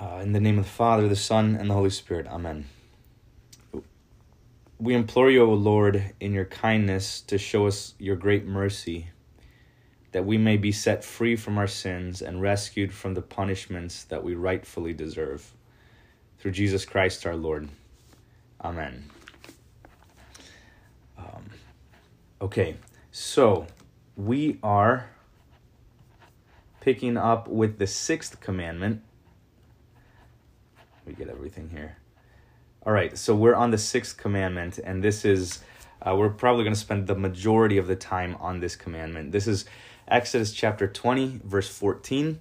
Uh, in the name of the Father, the Son, and the Holy Spirit. Amen. We implore you, O Lord, in your kindness to show us your great mercy, that we may be set free from our sins and rescued from the punishments that we rightfully deserve. Through Jesus Christ our Lord. Amen. Um, okay, so we are picking up with the sixth commandment we get everything here. All right, so we're on the sixth commandment, and this is, uh, we're probably going to spend the majority of the time on this commandment. This is Exodus chapter 20, verse 14,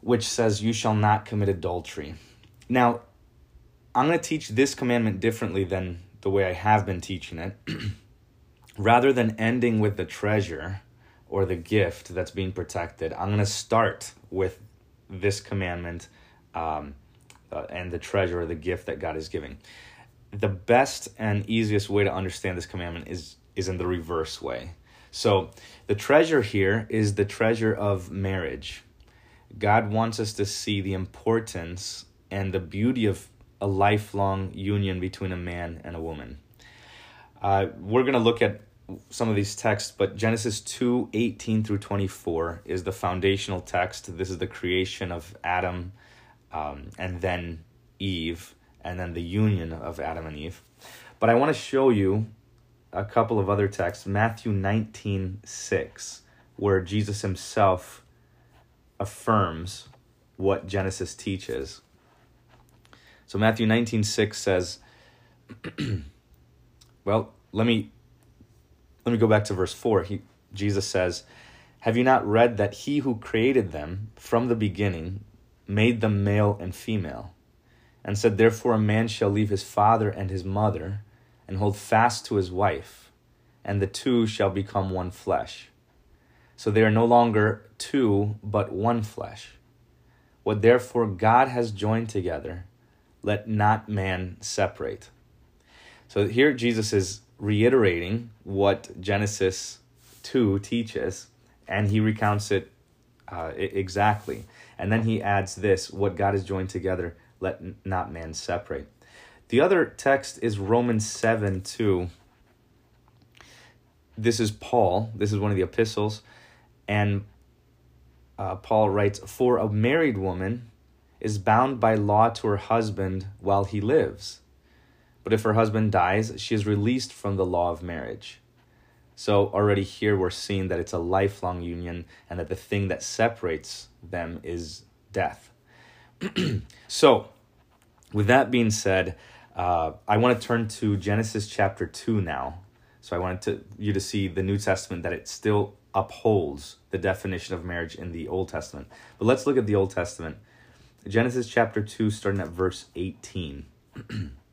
which says, You shall not commit adultery. Now, I'm going to teach this commandment differently than the way I have been teaching it. Rather than ending with the treasure or the gift that's being protected, I'm going to start with this commandment. Um, uh, and the treasure or the gift that God is giving. The best and easiest way to understand this commandment is is in the reverse way. So, the treasure here is the treasure of marriage. God wants us to see the importance and the beauty of a lifelong union between a man and a woman. Uh, we're going to look at some of these texts, but Genesis 2 18 through 24 is the foundational text. This is the creation of Adam um, and then Eve, and then the union of Adam and Eve. But I want to show you a couple of other texts. Matthew 19 6, where Jesus himself affirms what Genesis teaches. So Matthew 19 6 says, well, let me let me go back to verse 4. He Jesus says, Have you not read that he who created them from the beginning made them male and female, and said, Therefore a man shall leave his father and his mother, and hold fast to his wife, and the two shall become one flesh. So they are no longer two, but one flesh. What therefore God has joined together, let not man separate. So here Jesus is reiterating what Genesis 2 teaches, and he recounts it uh, exactly. And then he adds this what God has joined together, let not man separate. The other text is Romans 7 2. This is Paul. This is one of the epistles. And uh, Paul writes For a married woman is bound by law to her husband while he lives. But if her husband dies, she is released from the law of marriage. So already here we're seeing that it's a lifelong union and that the thing that separates them is death. so, with that being said, uh, I want to turn to Genesis chapter 2 now. So I wanted to, you to see the New Testament that it still upholds the definition of marriage in the Old Testament. But let's look at the Old Testament. Genesis chapter 2, starting at verse 18.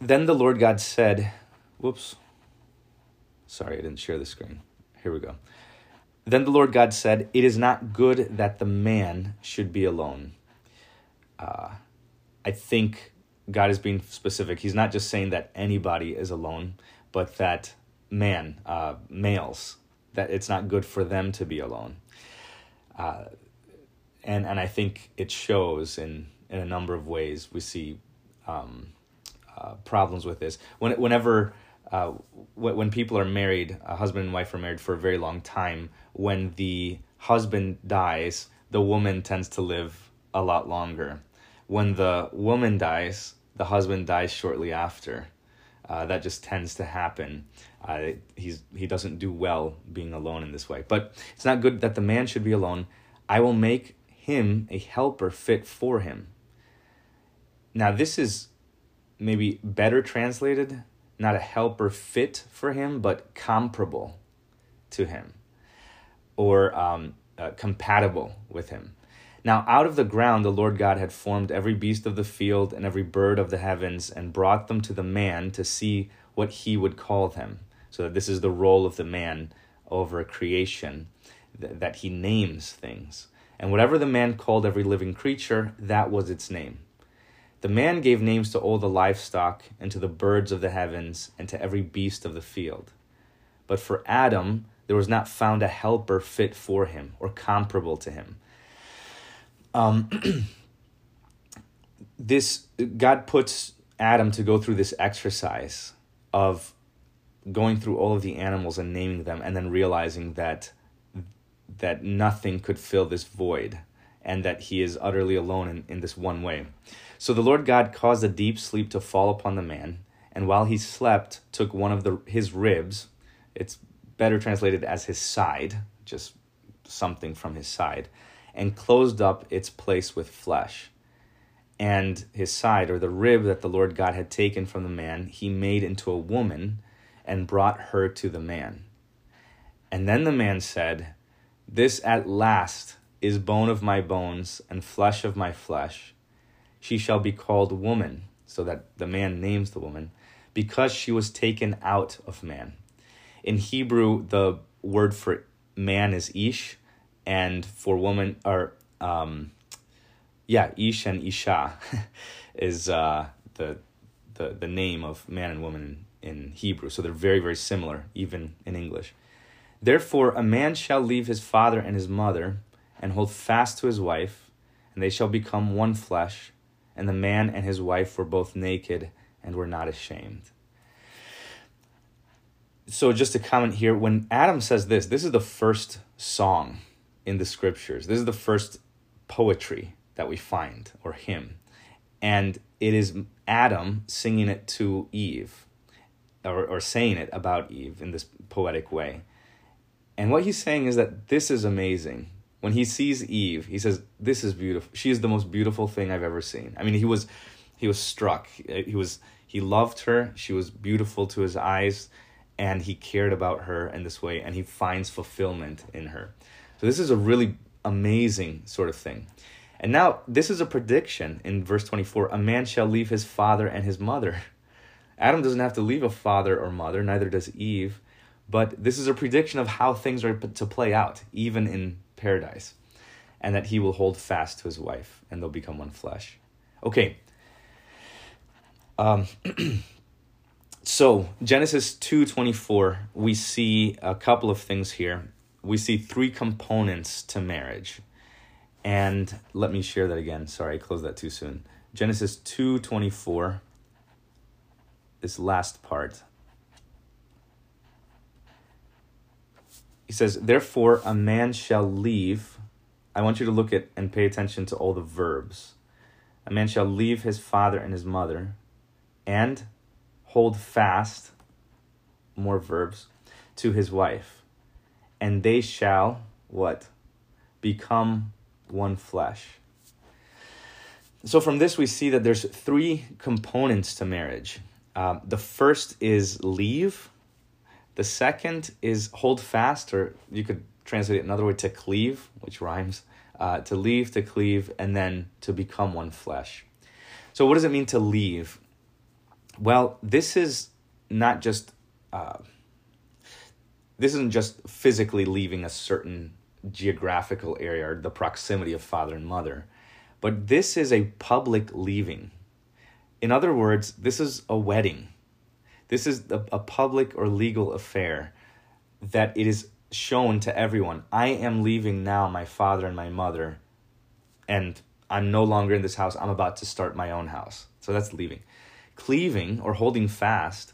Then the Lord God said, Whoops. Sorry, I didn't share the screen. Here we go. Then the Lord God said, It is not good that the man should be alone. Uh, I think God is being specific. He's not just saying that anybody is alone, but that man, uh, males, that it's not good for them to be alone. Uh, and and I think it shows in in a number of ways. We see um, uh, problems with this. When, whenever uh, when people are married, a husband and wife are married for a very long time. When the husband dies, the woman tends to live a lot longer. When the woman dies, the husband dies shortly after. Uh, that just tends to happen. Uh, he's he doesn't do well being alone in this way. But it's not good that the man should be alone. I will make him a helper fit for him. Now this is maybe better translated, not a helper fit for him, but comparable to him or um, uh, compatible with him. Now, out of the ground, the Lord God had formed every beast of the field and every bird of the heavens and brought them to the man to see what he would call them. So, that this is the role of the man over creation, that he names things. And whatever the man called every living creature, that was its name. The man gave names to all the livestock, and to the birds of the heavens, and to every beast of the field. But for Adam, there was not found a helper fit for him or comparable to him. Um, this God puts Adam to go through this exercise of going through all of the animals and naming them and then realizing that that nothing could fill this void and that he is utterly alone in, in this one way. So the Lord God caused a deep sleep to fall upon the man, and while he slept, took one of the his ribs, it's better translated as his side, just something from his side, and closed up its place with flesh. And his side, or the rib that the Lord God had taken from the man, he made into a woman and brought her to the man. And then the man said, This at last is bone of my bones and flesh of my flesh. She shall be called woman, so that the man names the woman, because she was taken out of man. In Hebrew, the word for man is ish, and for woman, are um, yeah, ish and isha is uh, the, the the name of man and woman in Hebrew. So they're very, very similar, even in English. Therefore, a man shall leave his father and his mother and hold fast to his wife, and they shall become one flesh. And the man and his wife were both naked and were not ashamed. So, just to comment here, when Adam says this, this is the first song in the scriptures. This is the first poetry that we find, or hymn. And it is Adam singing it to Eve or, or saying it about Eve in this poetic way. And what he's saying is that this is amazing. When he sees Eve, he says, "This is beautiful. She is the most beautiful thing I've ever seen." I mean, he was he was struck. He was he loved her. She was beautiful to his eyes, and he cared about her in this way, and he finds fulfillment in her. So this is a really amazing sort of thing. And now this is a prediction in verse 24, a man shall leave his father and his mother Adam doesn't have to leave a father or mother, neither does Eve. But this is a prediction of how things are to play out, even in paradise. And that he will hold fast to his wife, and they'll become one flesh. Okay. Um, so Genesis 2:24, we see a couple of things here. We see three components to marriage. And let me share that again. Sorry, I closed that too soon. Genesis 2:24 this last part. He says, Therefore, a man shall leave. I want you to look at and pay attention to all the verbs. A man shall leave his father and his mother and hold fast, more verbs, to his wife. And they shall, what? Become one flesh. So from this we see that there's three components to marriage. Um, the first is leave. The second is hold fast, or you could translate it another way to cleave, which rhymes. Uh, to leave, to cleave, and then to become one flesh. So, what does it mean to leave? Well, this is not just. Uh, this isn't just physically leaving a certain geographical area or the proximity of father and mother, but this is a public leaving. In other words, this is a wedding. This is a, a public or legal affair that it is shown to everyone. I am leaving now my father and my mother, and I'm no longer in this house. I'm about to start my own house. So that's leaving. Cleaving or holding fast,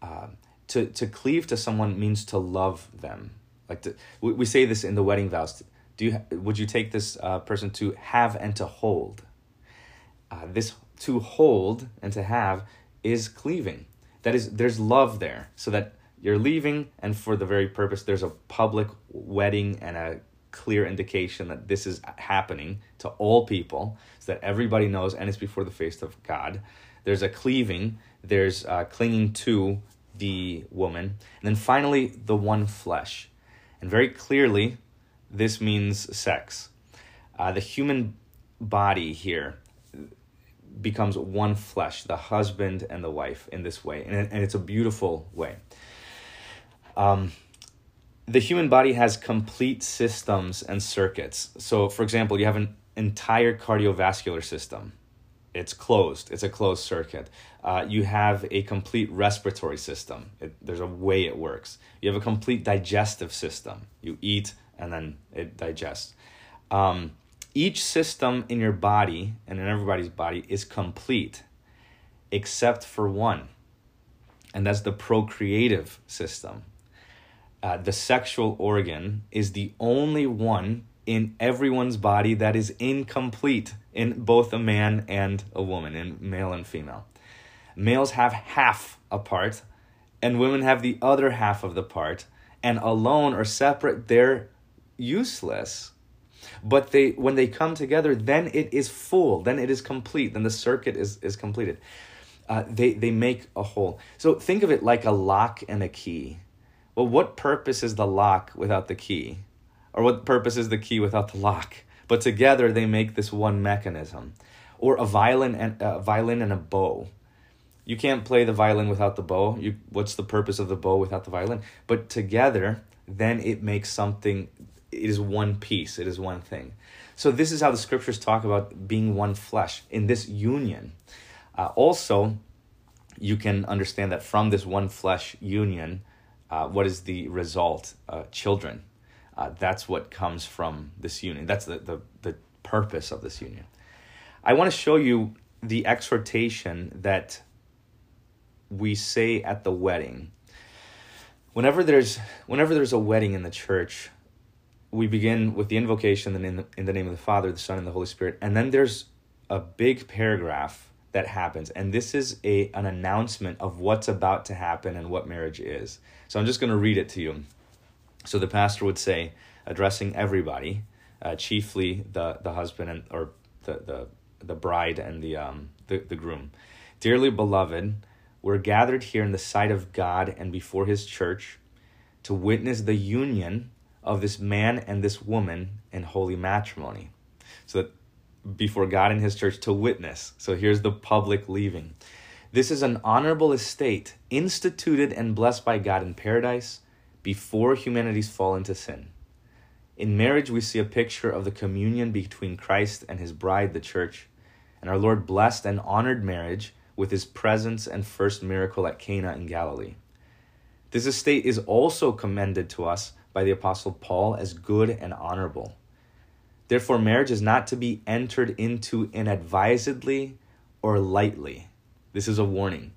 uh, to, to cleave to someone means to love them. Like to, we, we say this in the wedding vows. Do you would you take this uh, person to have and to hold? Uh, this to hold and to have is cleaving. That is, there's love there, so that you're leaving, and for the very purpose, there's a public wedding and a clear indication that this is happening to all people, so that everybody knows, and it's before the face of God. There's a cleaving, there's uh, clinging to the woman, and then finally, the one flesh. And very clearly, this means sex. Uh, the human body here becomes one flesh, the husband and the wife in this way. And, and it's a beautiful way. Um, the human body has complete systems and circuits. So, for example, you have an entire cardiovascular system. it's closed. It's a closed circuit. Uh, you have a complete respiratory system. It, there's a way it works. You have a complete digestive system. You eat and then it digests. Um, each system in your body and in everybody's body is complete except for one, and that's the procreative system. Uh, the sexual organ is the only one in everyone's body that is incomplete in both a man and a woman, in male and female. Males have half a part, and women have the other half of the part, and alone or separate, they're useless. But they when they come together, then it is full, then it is complete, then the circuit is, is completed. Uh, they, they make a whole. So think of it like a lock and a key. Well, what purpose is the lock without the key? Or what purpose is the key without the lock? But together they make this one mechanism. Or a violin and a violin and a bow. You can't play the violin without the bow. You what's the purpose of the bow without the violin? But together, then it makes something it is one piece, it is one thing. So this is how the scriptures talk about being one flesh in this union. Uh, also, you can understand that from this one flesh union, uh, what is the result? Uh, children. Uh, that's what comes from this union. That's the, the, the purpose of this union. I want to show you the exhortation that we say at the wedding. Whenever there's whenever there's a wedding in the church, we begin with the invocation in the, in the name of the Father, the Son, and the Holy Spirit, and then there's a big paragraph that happens, and this is a an announcement of what's about to happen and what marriage is. So I'm just going to read it to you. So the pastor would say, addressing everybody, uh, chiefly the the husband and or the the the bride and the um the, the groom. Dearly beloved, we're gathered here in the sight of God and before his church to witness the union of this man and this woman in holy matrimony. So that before God and his church to witness. So here's the public leaving. This is an honorable estate instituted and blessed by God in paradise before humanity's fall into sin. In marriage, we see a picture of the communion between Christ and his bride, the church, and our Lord blessed and honored marriage with his presence and first miracle at Cana in Galilee. This estate is also commended to us by the Apostle Paul as good and honorable. Therefore, marriage is not to be entered into inadvisedly or lightly. This is a warning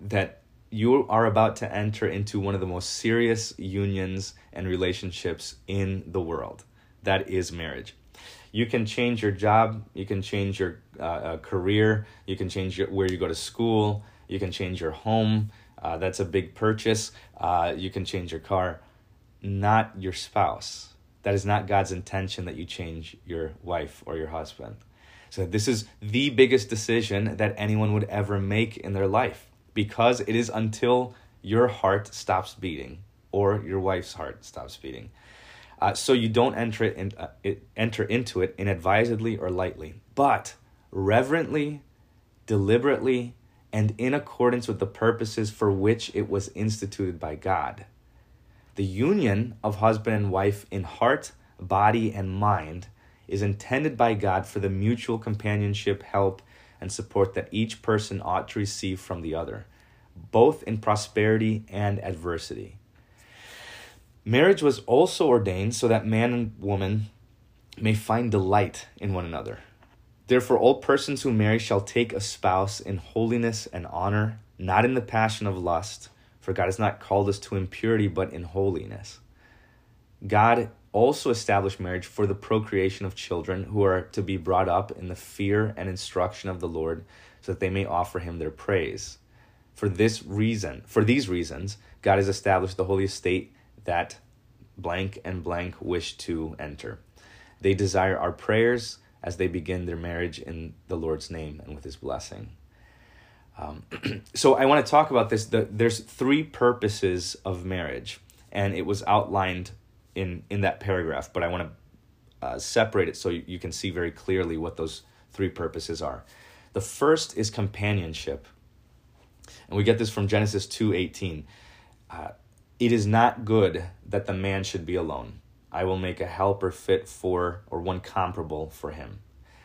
that you are about to enter into one of the most serious unions and relationships in the world. That is marriage. You can change your job, you can change your uh, uh, career, you can change your, where you go to school, you can change your home. Uh, that's a big purchase. Uh, you can change your car, not your spouse. That is not God's intention that you change your wife or your husband. So, this is the biggest decision that anyone would ever make in their life because it is until your heart stops beating or your wife's heart stops beating. Uh, so you don't enter it, in, uh, it enter into it inadvisedly or lightly, but reverently, deliberately, and in accordance with the purposes for which it was instituted by God. The union of husband and wife in heart, body, and mind is intended by God for the mutual companionship, help, and support that each person ought to receive from the other, both in prosperity and adversity. Marriage was also ordained so that man and woman may find delight in one another. Therefore, all persons who marry shall take a spouse in holiness and honor, not in the passion of lust, for God has not called us to impurity, but in holiness. God also established marriage for the procreation of children who are to be brought up in the fear and instruction of the Lord so that they may offer him their praise. For this reason, for these reasons, God has established the holy estate that blank and blank wish to enter. They desire our prayers as they begin their marriage in the Lord's name and with his blessing. Um, so I want to talk about this. The, there's three purposes of marriage, and it was outlined in in that paragraph, but I want to uh, separate it so you, you can see very clearly what those three purposes are. The first is companionship, and we get this from Genesis two eighteen. Uh, it is not good that the man should be alone. I will make a helper fit for or one comparable for him.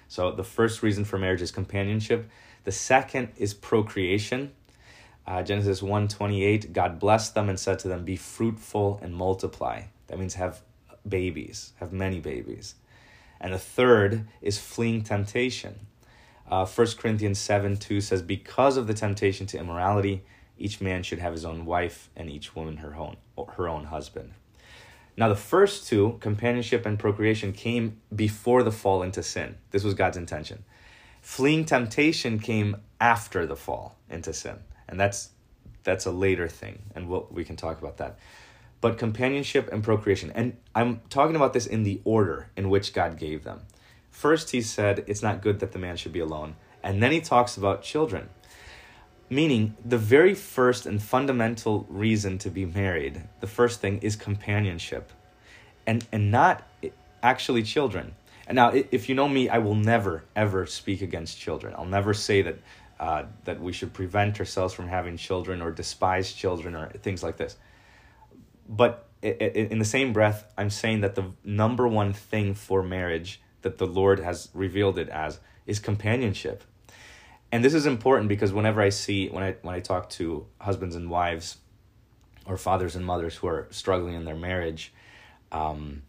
So the first reason for marriage is companionship. The second is procreation. Uh, Genesis 1:28, God blessed them and said to them, "Be fruitful and multiply." That means have babies, have many babies. And the third is fleeing temptation. Uh, 1 Corinthians 7 2 says, Because of the temptation to immorality, each man should have his own wife, and each woman her own, her own husband. Now, the first two, companionship and procreation, came before the fall into sin. This was God's intention. Fleeing temptation came after the fall into sin, and that's that's a later thing, and we'll, we can talk about that. But companionship and procreation, and I'm talking about this in the order in which God gave them. First, he said it's not good that the man should be alone, and then he talks about children. Meaning, the very first and fundamental reason to be married, the first thing is companionship, and and not actually children. And now, if you know me, I will never ever speak against children. I'll never say that uh, that we should prevent ourselves from having children or despise children or things like this. But in the same breath, I'm saying that the number one thing for marriage that the Lord has revealed it as is companionship and this is important because whenever I see when I when I talk to husbands and wives or fathers and mothers who are struggling in their marriage, um,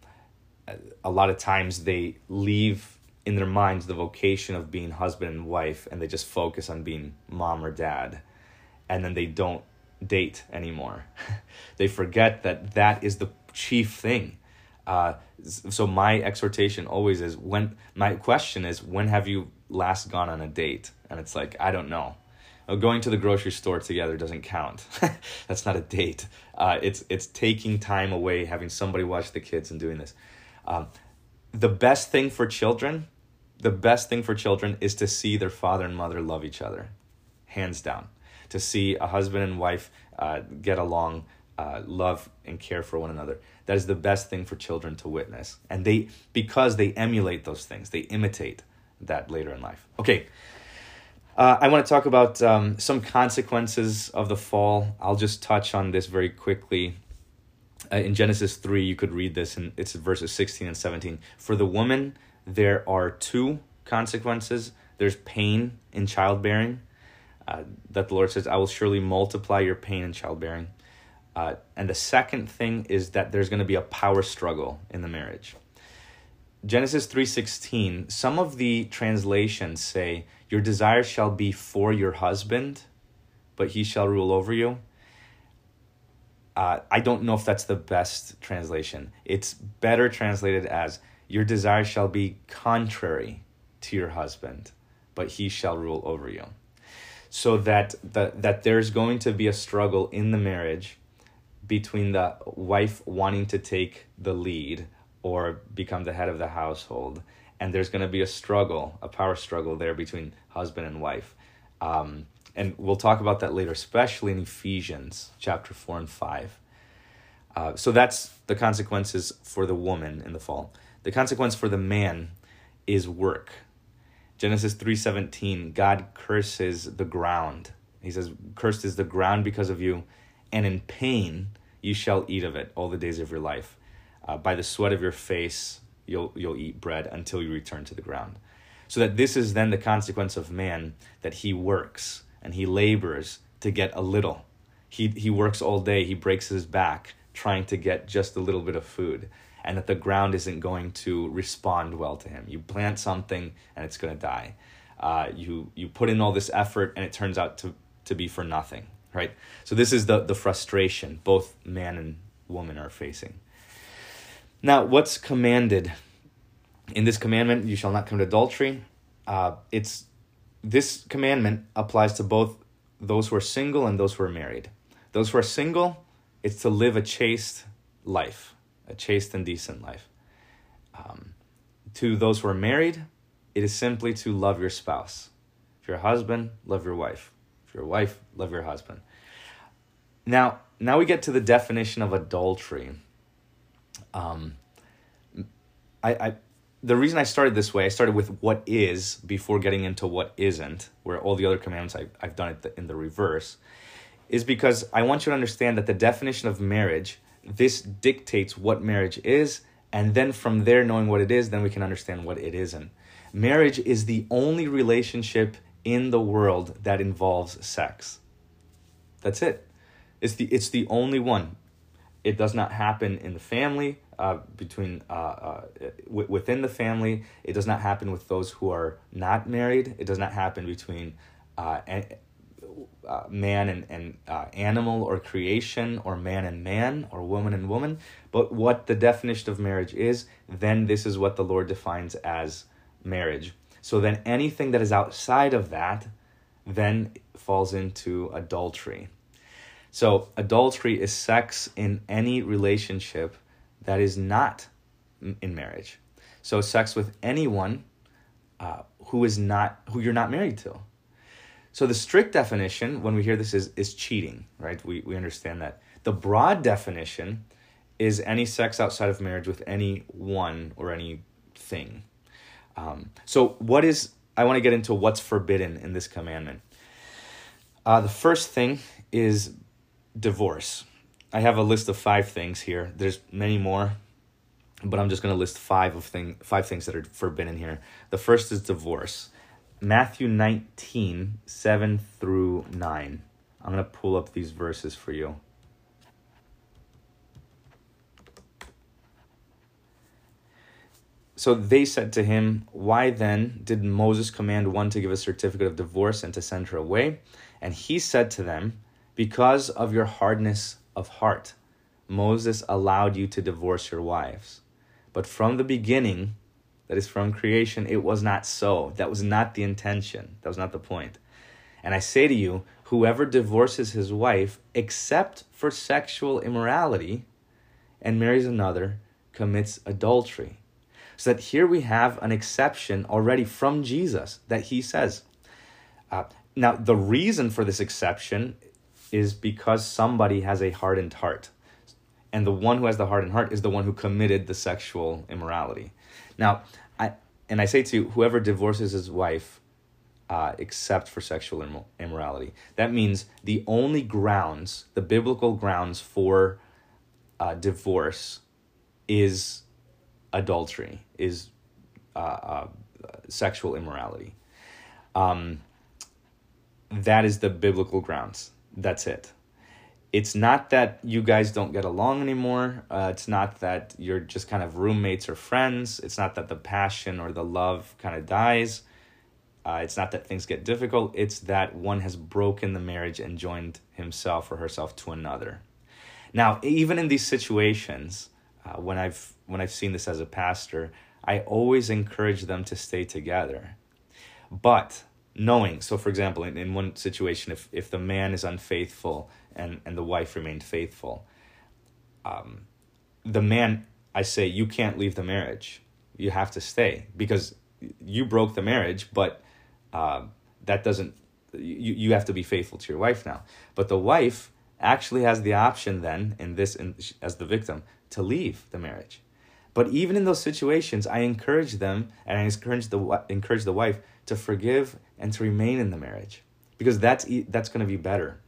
a lot of times they leave in their minds the vocation of being husband and wife, and they just focus on being mom or dad, and then they don't date anymore. they forget that that is the chief thing. Uh, so my exhortation always is when my question is when have you last gone on a date? And it's like, I don't know. going to the grocery store together doesn't count. That's not a date. Uh, it's it's taking time away, having somebody watch the kids, and doing this. Um, the best thing for children, the best thing for children is to see their father and mother love each other, hands down. To see a husband and wife uh, get along, uh, love and care for one another. That is the best thing for children to witness, and they because they emulate those things, they imitate that later in life. Okay. Uh, I want to talk about um, some consequences of the fall. I'll just touch on this very quickly. Uh, in Genesis 3, you could read this, and it's verses 16 and 17. For the woman, there are two consequences there's pain in childbearing, uh, that the Lord says, I will surely multiply your pain in childbearing. Uh, and the second thing is that there's going to be a power struggle in the marriage. Genesis 3:16, some of the translations say, "Your desire shall be for your husband, but he shall rule over you." Uh, I don't know if that's the best translation. It's better translated as, "Your desire shall be contrary to your husband, but he shall rule over you." So that the, that there's going to be a struggle in the marriage between the wife wanting to take the lead or become the head of the household. And there's going to be a struggle, a power struggle there between husband and wife. Um, and we'll talk about that later, especially in Ephesians chapter 4 and 5. Uh, so that's the consequences for the woman in the fall. The consequence for the man is work. Genesis 3:17 God curses the ground. He says cursed is the ground because of you and in pain you shall eat of it all the days of your life. Uh, by the sweat of your face, you'll, you'll eat bread until you return to the ground. So that this is then the consequence of man that he works and he labors to get a little. He, he works all day, he breaks his back trying to get just a little bit of food, and that the ground isn't going to respond well to him. You plant something and it's going to die. Uh, you, you put in all this effort and it turns out to, to be for nothing, right? So, this is the, the frustration both man and woman are facing. Now, what's commanded in this commandment? You shall not commit adultery. Uh, it's this commandment applies to both those who are single and those who are married. Those who are single, it's to live a chaste life, a chaste and decent life. Um, to those who are married, it is simply to love your spouse. If you're a husband, love your wife. If you're a wife, love your husband. Now, now we get to the definition of adultery um, I, I the reason I started this way, I started with what is before getting into what isn't, where all the other commandments I've, I've done it in the reverse, is because I want you to understand that the definition of marriage, this dictates what marriage is, and then from there, knowing what it is, then we can understand what it isn't. Marriage is the only relationship in the world that involves sex. That's it. It's the it's the only one. It does not happen in the family uh, between uh, uh, w- within the family. It does not happen with those who are not married. It does not happen between uh, uh, man and, and uh, animal or creation or man and man or woman and woman. But what the definition of marriage is, then this is what the Lord defines as marriage. So then anything that is outside of that then falls into adultery. So adultery is sex in any relationship that is not in marriage. So sex with anyone uh, who is not who you're not married to. So the strict definition, when we hear this, is is cheating, right? We we understand that. The broad definition is any sex outside of marriage with any one or anything. Um, so what is I want to get into what's forbidden in this commandment. Uh, the first thing is divorce. I have a list of five things here. There's many more, but I'm just going to list five of thing five things that are forbidden here. The first is divorce. Matthew 19, 7 through 9. I'm going to pull up these verses for you. So they said to him, Why then did Moses command one to give a certificate of divorce and to send her away? And he said to them, Because of your hardness of heart, Moses allowed you to divorce your wives. But from the beginning, that is from creation, it was not so. That was not the intention. That was not the point. And I say to you, whoever divorces his wife, except for sexual immorality, and marries another, commits adultery. So that here we have an exception already from Jesus that he says. Uh, now, the reason for this exception is because somebody has a hardened heart. And the one who has the hardened heart is the one who committed the sexual immorality. Now, I and I say to you, whoever divorces his wife, uh, except for sexual immorality, that means the only grounds, the biblical grounds for uh, divorce, is adultery, is uh, uh sexual immorality. Um, that is the biblical grounds. That's it it's not that you guys don't get along anymore. Uh, it's not that you're just kind of roommates or friends. It's not that the passion or the love kind of dies. Uh, it's not that things get difficult. It's that one has broken the marriage and joined himself or herself to another. Now, even in these situations, uh, when I've when I've seen this as a pastor, I always encourage them to stay together. But knowing, so for example, in, in one situation, if if the man is unfaithful and, and the wife remained faithful. Um, the man, I say, you can't leave the marriage. You have to stay because you broke the marriage, but uh, that doesn't, you, you have to be faithful to your wife now. But the wife actually has the option then, in this, in, as the victim, to leave the marriage. But even in those situations, I encourage them and I encourage the encourage the wife to forgive and to remain in the marriage because that's that's going to be better.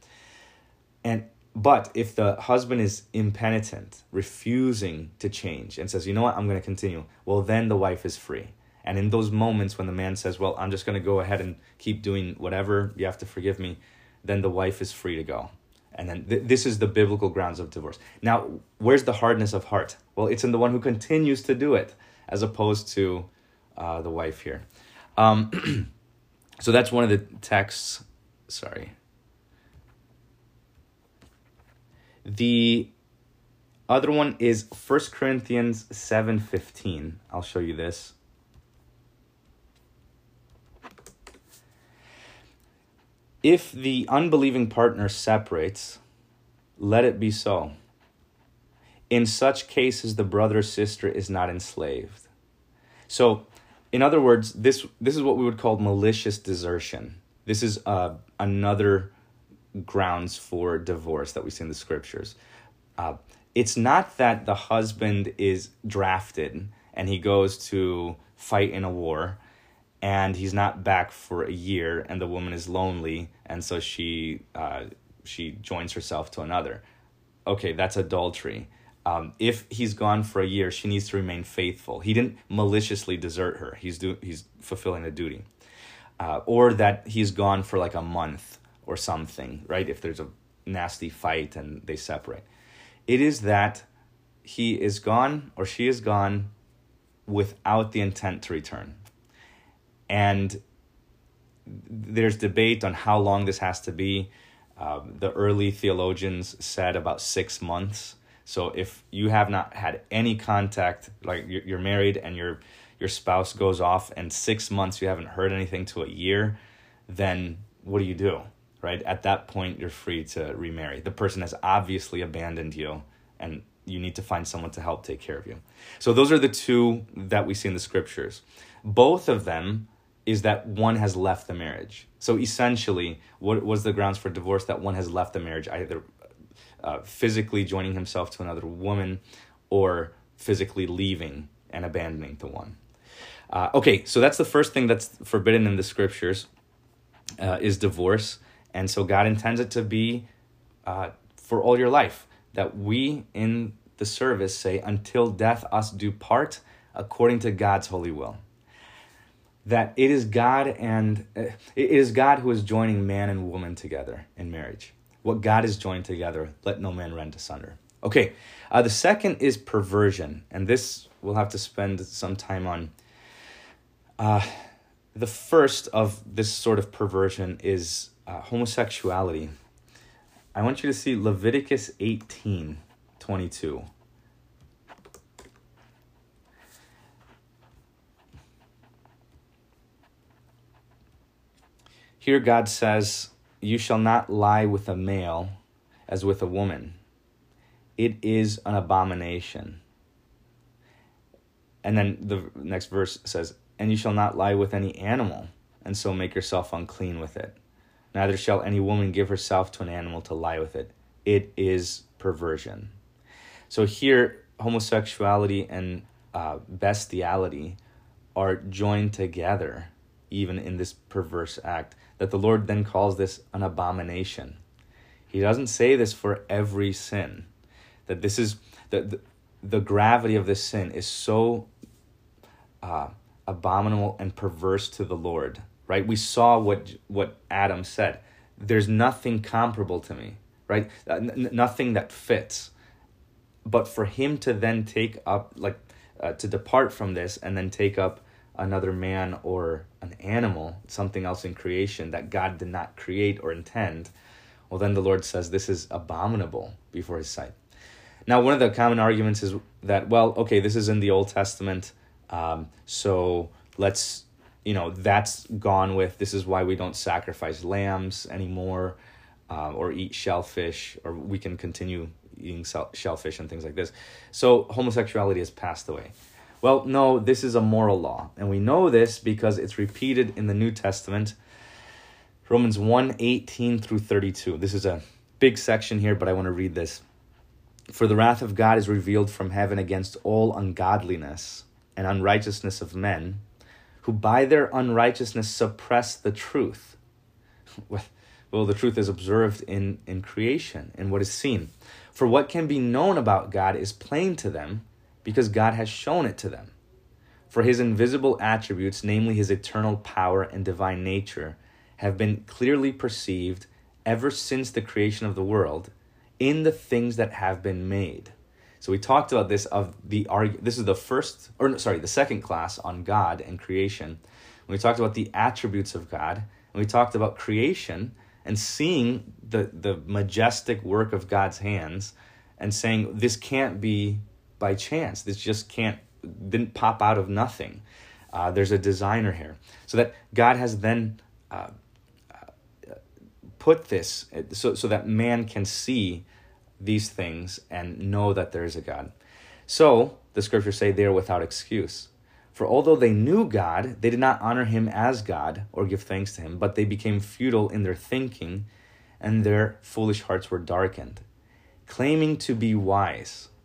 And but if the husband is impenitent, refusing to change, and says, you know what, I'm going to continue, well, then the wife is free. And in those moments when the man says, well, I'm just going to go ahead and keep doing whatever, you have to forgive me, then the wife is free to go. And then th- this is the biblical grounds of divorce. Now, where's the hardness of heart? Well, it's in the one who continues to do it, as opposed to uh, the wife here. Um, so that's one of the texts. Sorry. The other one is 1 Corinthians 7:15. I'll show you this. If the unbelieving partner separates, let it be so. In such cases the brother or sister is not enslaved. So, in other words, this this is what we would call malicious desertion. This is uh, another grounds for divorce that we see in the scriptures. Uh, it's not that the husband is drafted and he goes to fight in a war and he's not back for a year and the woman is lonely and so she uh, she joins herself to another okay that's adultery Um, if he's gone for a year, she needs to remain faithful. He didn't maliciously desert her. He's do, he's fulfilling a duty. Uh, or that he's gone for like a month or something, right? If there's a nasty fight and they separate. It is that he is gone or she is gone without the intent to return. And there's debate on how long this has to be. Uh, the early theologians said about six months. So if you have not had any contact, like you're married and your your spouse goes off, and six months you haven't heard anything to a year, then what do you do? Right at that point, you're free to remarry. The person has obviously abandoned you, and you need to find someone to help take care of you. So those are the two that we see in the scriptures. Both of them is that one has left the marriage. So essentially, what was the grounds for divorce? That one has left the marriage, either uh, physically joining himself to another woman or physically leaving and abandoning the one. Uh, okay, so that's the first thing that's forbidden in the scriptures uh, is divorce, and so God intends it to be uh, for all your life that we in the service say, "Until death us do part," according to God's holy will that it is God and uh, it is God who is joining man and woman together in marriage. What God has joined together, let no man rend asunder. Okay, uh, the second is perversion, and this we'll have to spend some time on. Uh, the first of this sort of perversion is uh, homosexuality. I want you to see Leviticus 18 22. Here, God says, You shall not lie with a male as with a woman. It is an abomination. And then the next verse says, And you shall not lie with any animal, and so make yourself unclean with it. Neither shall any woman give herself to an animal to lie with it. It is perversion. So here, homosexuality and uh, bestiality are joined together, even in this perverse act that the Lord then calls this an abomination. He doesn't say this for every sin, that this is the, the, the gravity of this sin is so uh, abominable and perverse to the Lord, right? We saw what, what Adam said. There's nothing comparable to me, right? Uh, n- nothing that fits. But for him to then take up, like, uh, to depart from this and then take up another man or an animal, something else in creation that God did not create or intend, well, then the Lord says this is abominable before his sight. Now, one of the common arguments is that, well, okay, this is in the Old Testament, um, so let's, you know, that's gone with. This is why we don't sacrifice lambs anymore uh, or eat shellfish, or we can continue eating shellfish and things like this. So homosexuality has passed away. Well, no, this is a moral law. And we know this because it's repeated in the New Testament. Romans 1 18 through 32. This is a big section here, but I want to read this. For the wrath of God is revealed from heaven against all ungodliness and unrighteousness of men, who by their unrighteousness suppress the truth. Well, the truth is observed in, in creation, in what is seen. For what can be known about God is plain to them because God has shown it to them. For his invisible attributes, namely his eternal power and divine nature, have been clearly perceived ever since the creation of the world in the things that have been made. So we talked about this of the arg- this is the first or sorry, the second class on God and creation. We talked about the attributes of God, and we talked about creation and seeing the the majestic work of God's hands and saying this can't be by chance. This just can't didn't pop out of nothing. Uh, there's a designer here, so that God has then uh, uh, put this so so that man can see these things and know that there is a God. So the scriptures say they are without excuse. For although they knew God, they did not honor him as God or give thanks to him, but they became futile in their thinking, and their foolish hearts were darkened. Claiming to be wise,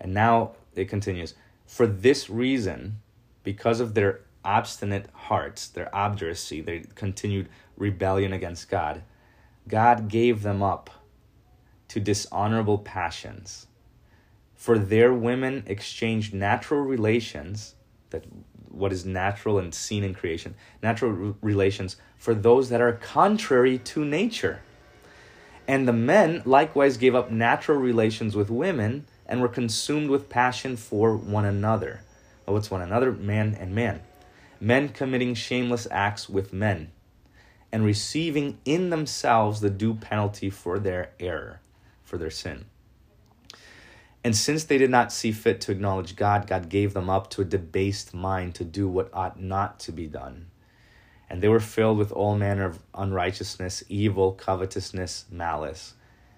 And now it continues For this reason, because of their obstinate hearts, their obduracy, their continued rebellion against God, God gave them up to dishonorable passions. For their women exchanged natural relations, that what is natural and seen in creation, natural relations for those that are contrary to nature. And the men likewise gave up natural relations with women and were consumed with passion for one another. Oh, what's one another? Man and man. Men committing shameless acts with men and receiving in themselves the due penalty for their error for their sin. And since they did not see fit to acknowledge God, God gave them up to a debased mind to do what ought not to be done. And they were filled with all manner of unrighteousness, evil, covetousness, malice.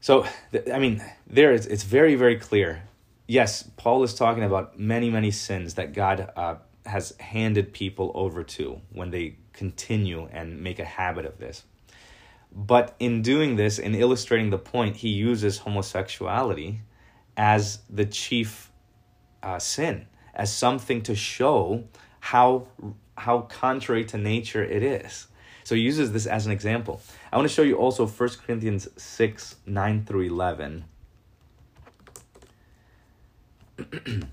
So, I mean, there is—it's it's very, very clear. Yes, Paul is talking about many, many sins that God uh, has handed people over to when they continue and make a habit of this. But in doing this, in illustrating the point, he uses homosexuality as the chief uh, sin, as something to show how how contrary to nature it is. So he uses this as an example. I want to show you also 1 Corinthians 6, 9 through 11.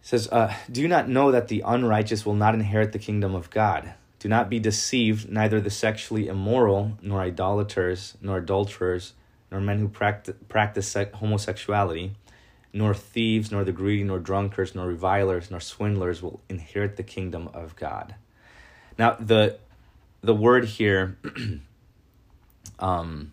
says, uh, Do you not know that the unrighteous will not inherit the kingdom of God? Do not be deceived, neither the sexually immoral, nor idolaters, nor adulterers, nor men who practice, practice homosexuality, nor thieves, nor the greedy, nor drunkards, nor revilers, nor swindlers will inherit the kingdom of God. Now, the the word here, um,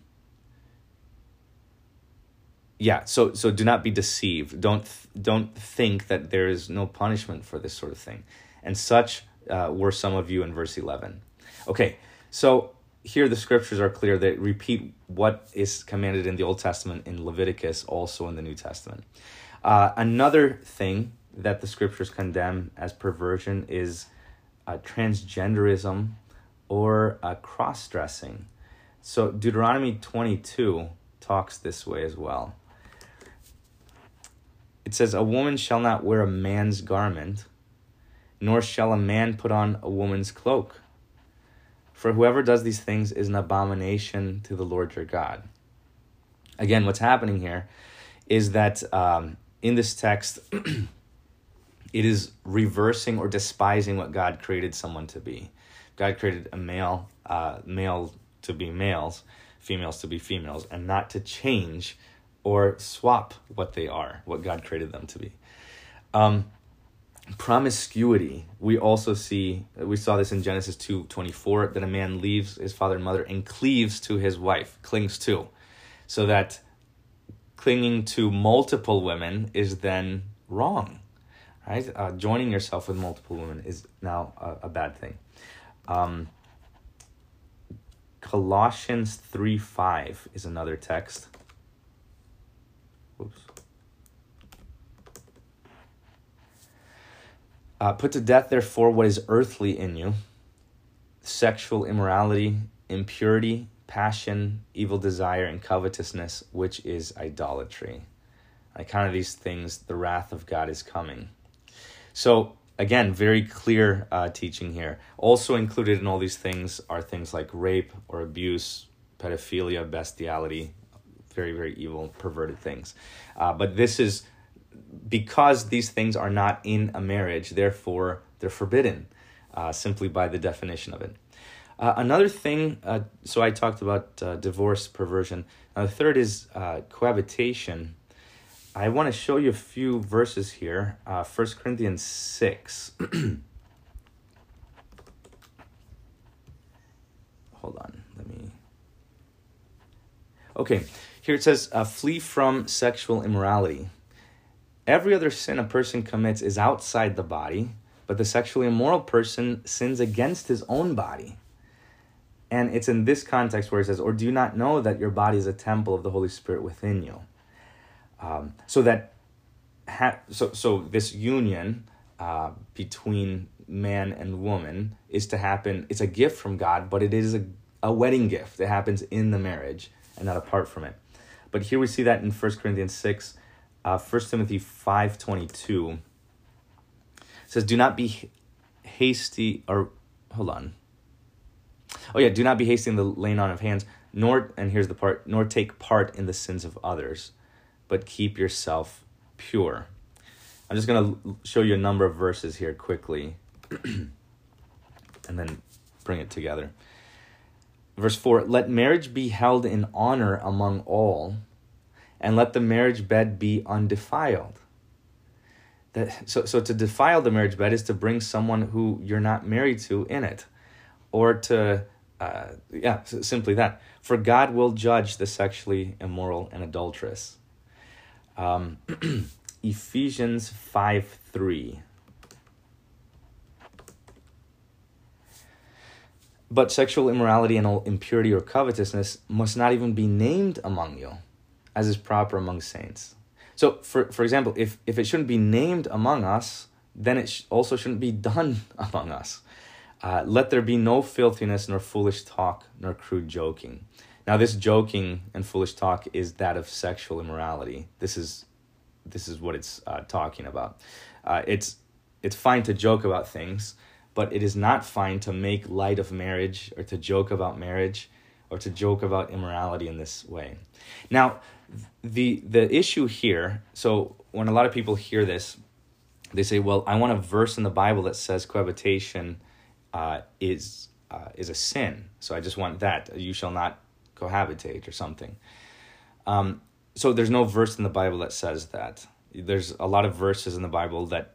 yeah. So so do not be deceived. Don't don't think that there is no punishment for this sort of thing, and such uh, were some of you in verse 11. Okay, so here the scriptures are clear that repeat what is commanded in the Old Testament in Leviticus, also in the New Testament. Uh, another thing that the scriptures condemn as perversion is uh, transgenderism or uh, cross dressing. So Deuteronomy 22 talks this way as well. It says, A woman shall not wear a man's garment nor shall a man put on a woman's cloak. For whoever does these things is an abomination to the Lord your God. Again, what's happening here is that um, in this text, it is reversing or despising what God created someone to be. God created a male, uh, male to be males, females to be females, and not to change or swap what they are, what God created them to be. Um, promiscuity. We also see we saw this in genesis 2 24 that a man leaves his father and mother and cleaves to his wife clings to. So that clinging to multiple women is then wrong right? Uh, joining yourself with multiple women is now a, a bad thing. Um, colossians 3 5 is another text Uh, put to death, therefore, what is earthly in you sexual immorality, impurity, passion, evil desire, and covetousness, which is idolatry. I count of these things, the wrath of God is coming. So, again, very clear uh, teaching here. Also included in all these things are things like rape or abuse, pedophilia, bestiality, very, very evil, perverted things. Uh, but this is because these things are not in a marriage, therefore they're forbidden, uh, simply by the definition of it. Uh, another thing, uh, so I talked about uh, divorce, perversion. Now, the third is uh, cohabitation. I want to show you a few verses here. Uh, 1 Corinthians 6. Hold on, let me. Okay, here it says, uh, flee from sexual immorality. Every other sin a person commits is outside the body, but the sexually immoral person sins against his own body. And it's in this context where it says, or do you not know that your body is a temple of the Holy Spirit within you? Um, so that, ha- so, so this union uh, between man and woman is to happen, it's a gift from God, but it is a, a wedding gift. It happens in the marriage and not apart from it. But here we see that in 1 Corinthians 6, uh, 1 Timothy 5.22 says, do not be hasty, or, hold on, Oh yeah, do not be hasty in the laying on of hands, nor and here's the part, nor take part in the sins of others, but keep yourself pure. I'm just going to show you a number of verses here quickly and then bring it together. Verse 4 Let marriage be held in honor among all, and let the marriage bed be undefiled. That, so, so to defile the marriage bed is to bring someone who you're not married to in it or to uh, yeah simply that. For god will judge the sexually immoral and adulterous. Um, ephesians 5 3 but sexual immorality and all impurity or covetousness must not even be named among you as is proper among saints so for, for example if, if it shouldn't be named among us then it sh- also shouldn't be done among us uh, let there be no filthiness, nor foolish talk, nor crude joking. Now, this joking and foolish talk is that of sexual immorality. This is, this is what it's uh, talking about. Uh, it's, it's fine to joke about things, but it is not fine to make light of marriage or to joke about marriage or to joke about immorality in this way. Now, the the issue here. So when a lot of people hear this, they say, "Well, I want a verse in the Bible that says cohabitation." uh, is uh, is a sin. So I just want that you shall not cohabitate or something. Um, so there's no verse in the Bible that says that. There's a lot of verses in the Bible that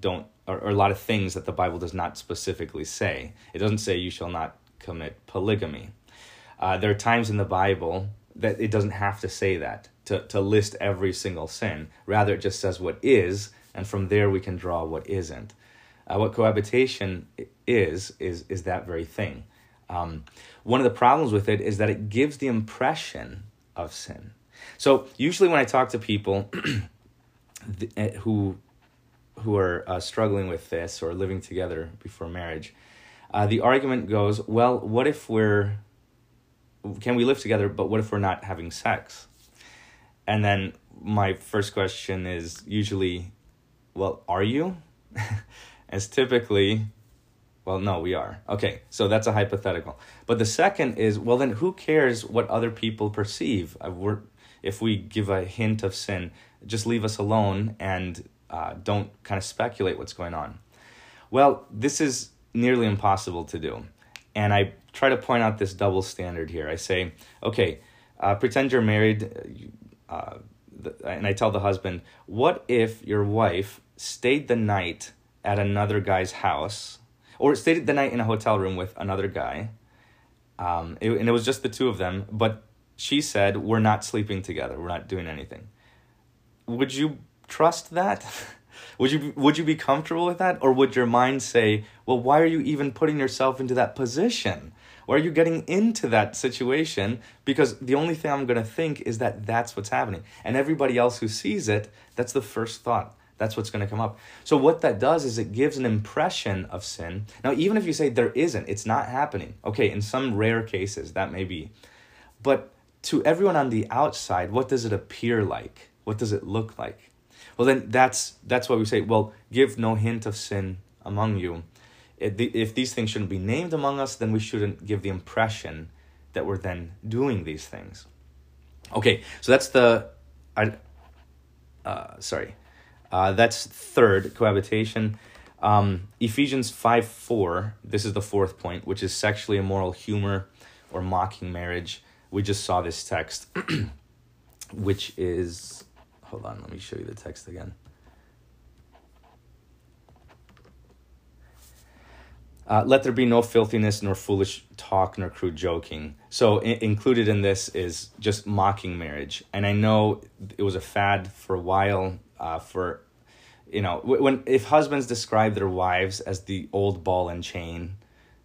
don't, or, or a lot of things that the Bible does not specifically say. It doesn't say you shall not commit polygamy. Uh, there are times in the Bible that it doesn't have to say that to, to list every single sin. Rather, it just says what is, and from there we can draw what isn't. Uh, what cohabitation is is is that very thing. Um, one of the problems with it is that it gives the impression of sin. So usually when I talk to people eh, who who are uh, struggling with this or living together before marriage, uh, the argument goes, well, what if we're can we live together, but what if we're not having sex? And then my first question is usually, well, are you? As typically, well, no, we are. Okay, so that's a hypothetical. But the second is, well, then who cares what other people perceive? Uh, if we give a hint of sin, just leave us alone and uh, don't kind of speculate what's going on. Well, this is nearly impossible to do. And I try to point out this double standard here. I say, okay, uh, pretend you're married, uh, and I tell the husband, what if your wife stayed the night at another guy's house, or stayed the night in a hotel room with another guy. Um, it, and it was just the two of them, but she said, We're not sleeping together, we're not doing anything. Would you trust that? would you would you be comfortable with that or would your mind say well why are you even putting yourself into that position why are you getting into that situation because the only thing i'm going to think is that that's what's happening and everybody else who sees it that's the first thought that's what's going to come up. So, what that does is it gives an impression of sin. Now, even if you say there isn't, it's not happening. Okay, in some rare cases, that may be. But to everyone on the outside, what does it appear like? What does it look like? Well, then that's that's why we say, well, give no hint of sin among you. If these things shouldn't be named among us, then we shouldn't give the impression that we're then doing these things. Okay, so that's the, I, uh, sorry, uh, that's third, cohabitation. Um, Ephesians 5 4, this is the fourth point, which is sexually immoral humor or mocking marriage. We just saw this text, which is, hold on, let me show you the text again. Uh, let there be no filthiness, nor foolish talk, nor crude joking. So, I- included in this is just mocking marriage. And I know it was a fad for a while. Uh, for, you know, when if husbands describe their wives as the old ball and chain,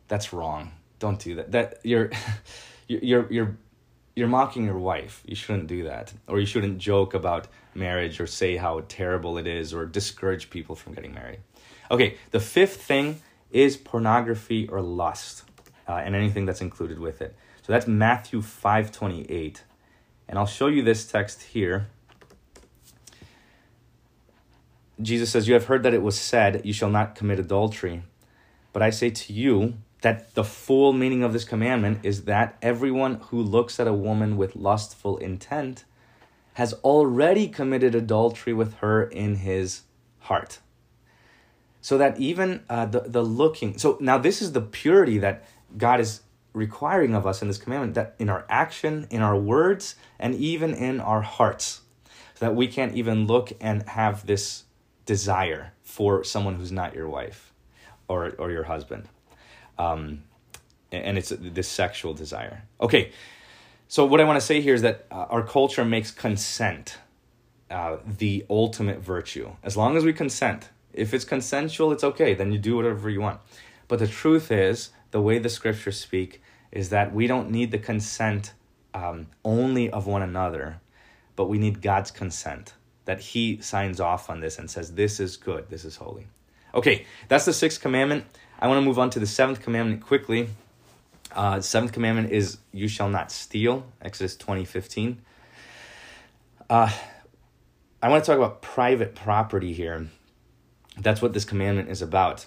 that's wrong. Don't do that. That you're, you're you're you're mocking your wife. You shouldn't do that, or you shouldn't joke about marriage or say how terrible it is, or discourage people from getting married. Okay, the fifth thing is pornography or lust, uh, and anything that's included with it. So that's Matthew 5:28. And I'll show you this text here. Jesus says, "You have heard that it was said, you shall not commit adultery. But I say to you that the full meaning of this commandment is that everyone who looks at a woman with lustful intent has already committed adultery with her in his heart." so that even uh, the, the looking so now this is the purity that god is requiring of us in this commandment that in our action in our words and even in our hearts. So that we can't even look and have this desire for someone who's not your wife or, or your husband. Um, and it's this sexual desire. Okay so what i want to say here is that uh, our culture makes consent uh, the ultimate virtue as long as we consent if it's consensual, it's okay. Then you do whatever you want. But the truth is, the way the scriptures speak is that we don't need the consent um, only of one another, but we need God's consent. That He signs off on this and says, This is good, this is holy. Okay, that's the sixth commandment. I want to move on to the seventh commandment quickly. Uh, seventh commandment is, You shall not steal, Exodus twenty fifteen. Uh, I want to talk about private property here that's what this commandment is about.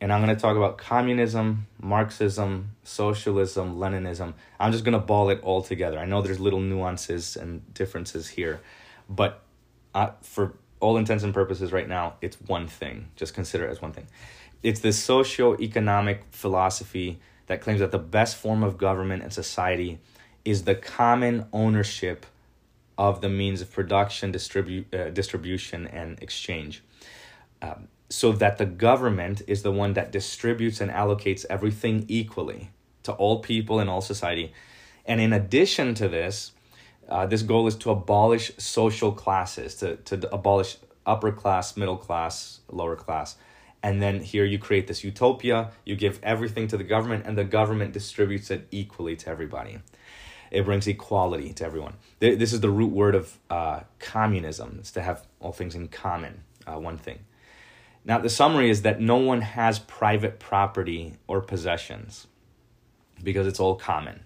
And I'm going to talk about communism, Marxism, socialism, Leninism. I'm just going to ball it all together. I know there's little nuances and differences here, but uh, for all intents and purposes right now, it's one thing. Just consider it as one thing. It's this socio-economic philosophy that claims that the best form of government and society is the common ownership of the means of production, distribu- uh, distribution, and exchange um, so that the government is the one that distributes and allocates everything equally to all people in all society. And in addition to this, uh, this goal is to abolish social classes, to, to abolish upper class, middle class, lower class. And then here you create this utopia, you give everything to the government, and the government distributes it equally to everybody. It brings equality to everyone. This is the root word of uh, communism, it's to have all things in common, uh, one thing. Now, the summary is that no one has private property or possessions because it's all common.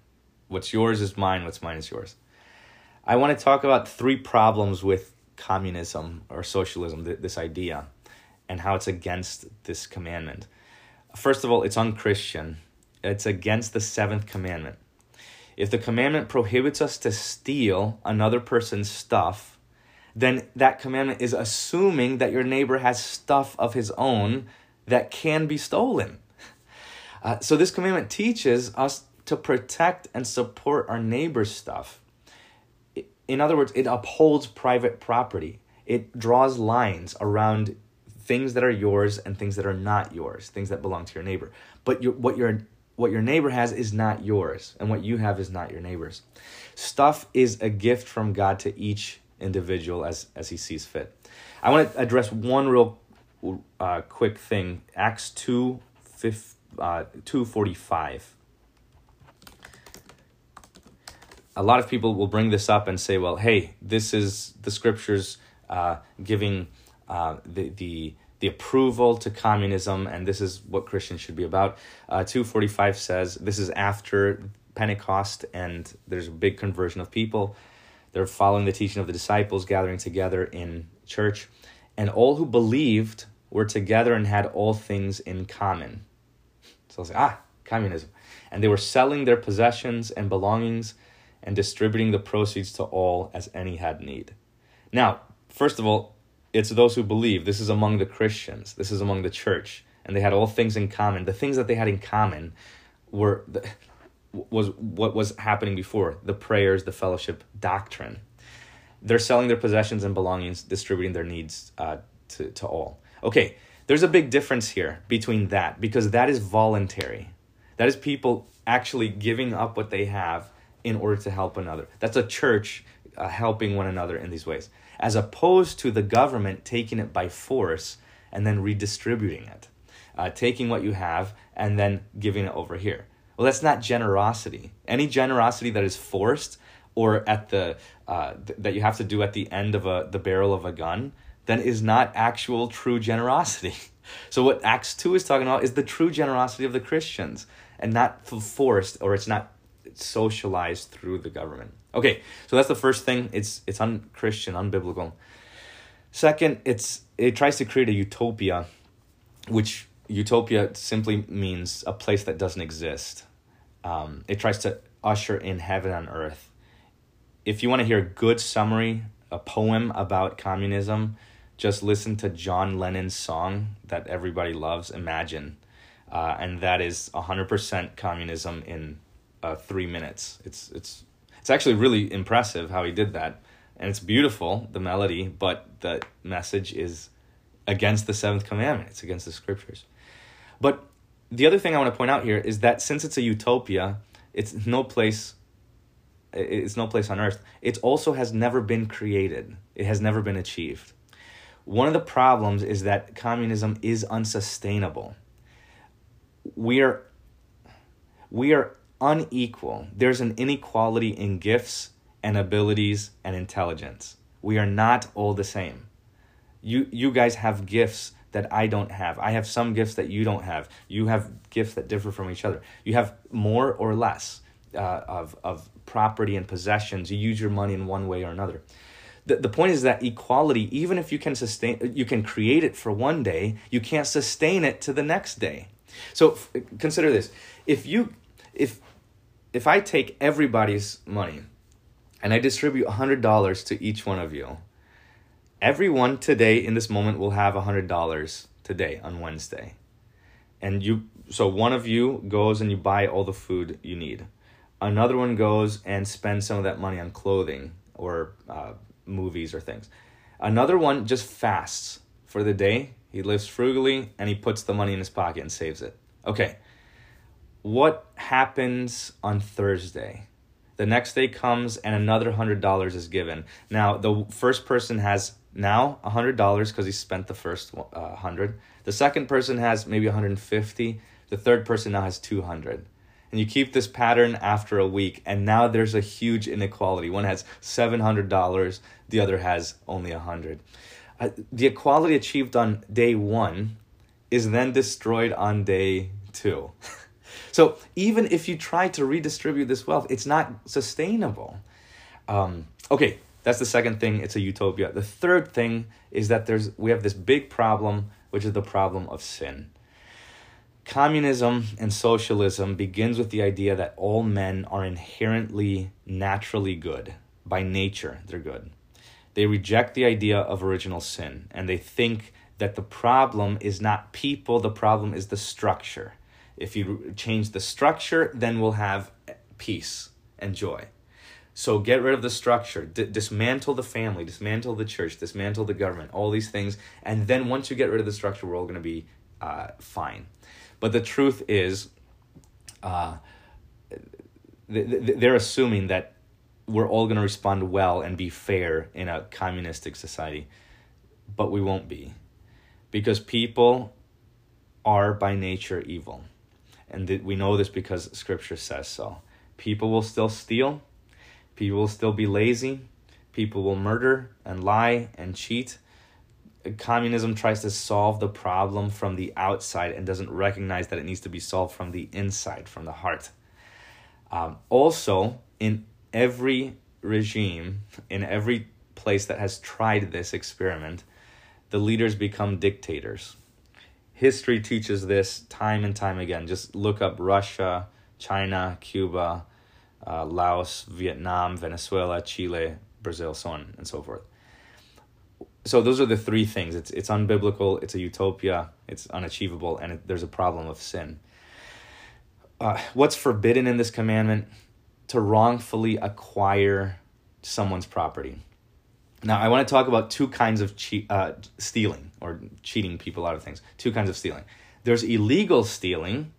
What's yours is mine, what's mine is yours. I want to talk about three problems with communism or socialism, this idea, and how it's against this commandment. First of all, it's unchristian, it's against the seventh commandment. If the commandment prohibits us to steal another person's stuff, then that commandment is assuming that your neighbor has stuff of his own that can be stolen. Uh, so this commandment teaches us to protect and support our neighbor's stuff. In other words, it upholds private property. It draws lines around things that are yours and things that are not yours, things that belong to your neighbor. But your, what your what your neighbor has is not yours, and what you have is not your neighbor's. Stuff is a gift from God to each individual as as he sees fit. I want to address one real uh, quick thing. Acts 2, 5, uh, 245. A lot of people will bring this up and say, well, hey, this is the scriptures uh, giving uh, the, the, the approval to communism, and this is what Christians should be about. Uh, 245 says this is after Pentecost, and there's a big conversion of people. They're following the teaching of the disciples, gathering together in church. And all who believed were together and had all things in common. So I was like, ah, communism. And they were selling their possessions and belongings and distributing the proceeds to all as any had need. Now, first of all, it's those who believe. This is among the Christians. This is among the church, and they had all things in common. The things that they had in common were the, was what was happening before the prayers, the fellowship, doctrine. They're selling their possessions and belongings, distributing their needs uh, to to all. Okay, there's a big difference here between that because that is voluntary. That is people actually giving up what they have in order to help another. That's a church uh, helping one another in these ways, as opposed to the government taking it by force and then redistributing it, uh, taking what you have and then giving it over here. Well, that's not generosity. Any generosity that is forced or at the uh, th- that you have to do at the end of a the barrel of a gun, then is not actual true generosity. So what Acts two is talking about is the true generosity of the Christians, and not forced or it's not socialized through the government. Okay, so that's the first thing. It's it's unchristian, unbiblical. Second, it's it tries to create a utopia, which utopia simply means a place that doesn't exist. Um, it tries to usher in heaven on earth. If you want to hear a good summary, a poem about communism, just listen to John Lennon's song that everybody loves, Imagine. Uh, and that is 100% communism in uh, three minutes. It's, it's, it's actually really impressive how he did that. And it's beautiful, the melody, but the message is against the seventh commandment, it's against the scriptures. But the other thing I want to point out here is that since it's a utopia, it's no place it's no place on earth. It also has never been created. It has never been achieved. One of the problems is that communism is unsustainable. We are we are unequal. There's an inequality in gifts and abilities and intelligence. We are not all the same. You you guys have gifts that I don't have. I have some gifts that you don't have. You have gifts that differ from each other. You have more or less uh, of, of property and possessions. You use your money in one way or another. The, the point is that equality, even if you can sustain, you can create it for one day, you can't sustain it to the next day. So f- consider this: if you, if, if I take everybody's money, and I distribute hundred dollars to each one of you, everyone today in this moment will have a hundred dollars today on Wednesday. And you so one of you goes and you buy all the food you need. Another one goes and spends some of that money on clothing or uh, movies or things. Another one just fasts for the day. He lives frugally and he puts the money in his pocket and saves it. Okay. What happens on Thursday? The next day comes and another $100 is given. Now, the first person has now $100 because he spent the first uh, 100 the second person has maybe 150 the third person now has 200 and you keep this pattern after a week and now there's a huge inequality. One has $700 the other has only 100 uh, the equality achieved on day one is then destroyed on day two so even if you try to redistribute this wealth it's not sustainable um, okay that's the second thing. It's a utopia. The third thing is that there's we have this big problem, which is the problem of sin. Communism and socialism begins with the idea that all men are inherently naturally good. By nature, they're good. They reject the idea of original sin and they think that the problem is not people, the problem is the structure. If you change the structure, then we'll have peace and joy. So get rid of the structure, D- dismantle the family, dismantle the church, dismantle the government, all these things. And then once you get rid of the structure, we're all going to be uh, fine. But the truth is, uh, they're assuming that we're all going to respond well and be fair in a communistic society. But we won't be. Because people are by nature evil. And th- we know this because scripture says so. People will still steal People will still be lazy. People will murder and lie and cheat. Communism tries to solve the problem from the outside and doesn't recognize that it needs to be solved from the inside, from the heart. Um, also, in every regime, in every place that has tried this experiment, the leaders become dictators. History teaches this time and time again. Just look up Russia, China, Cuba, uh, Laos, Vietnam, Venezuela, Chile, Brazil, so on and so forth. so those are the three things. It's it's unbiblical. It's a utopia. It's unachievable, and it, there's a problem of sin. Uh, what's forbidden in this commandment? To wrongfully acquire someone's property. Now, I want to talk about two kinds of cheat, uh, stealing or cheating people out of things. Two kinds of stealing. There's illegal stealing.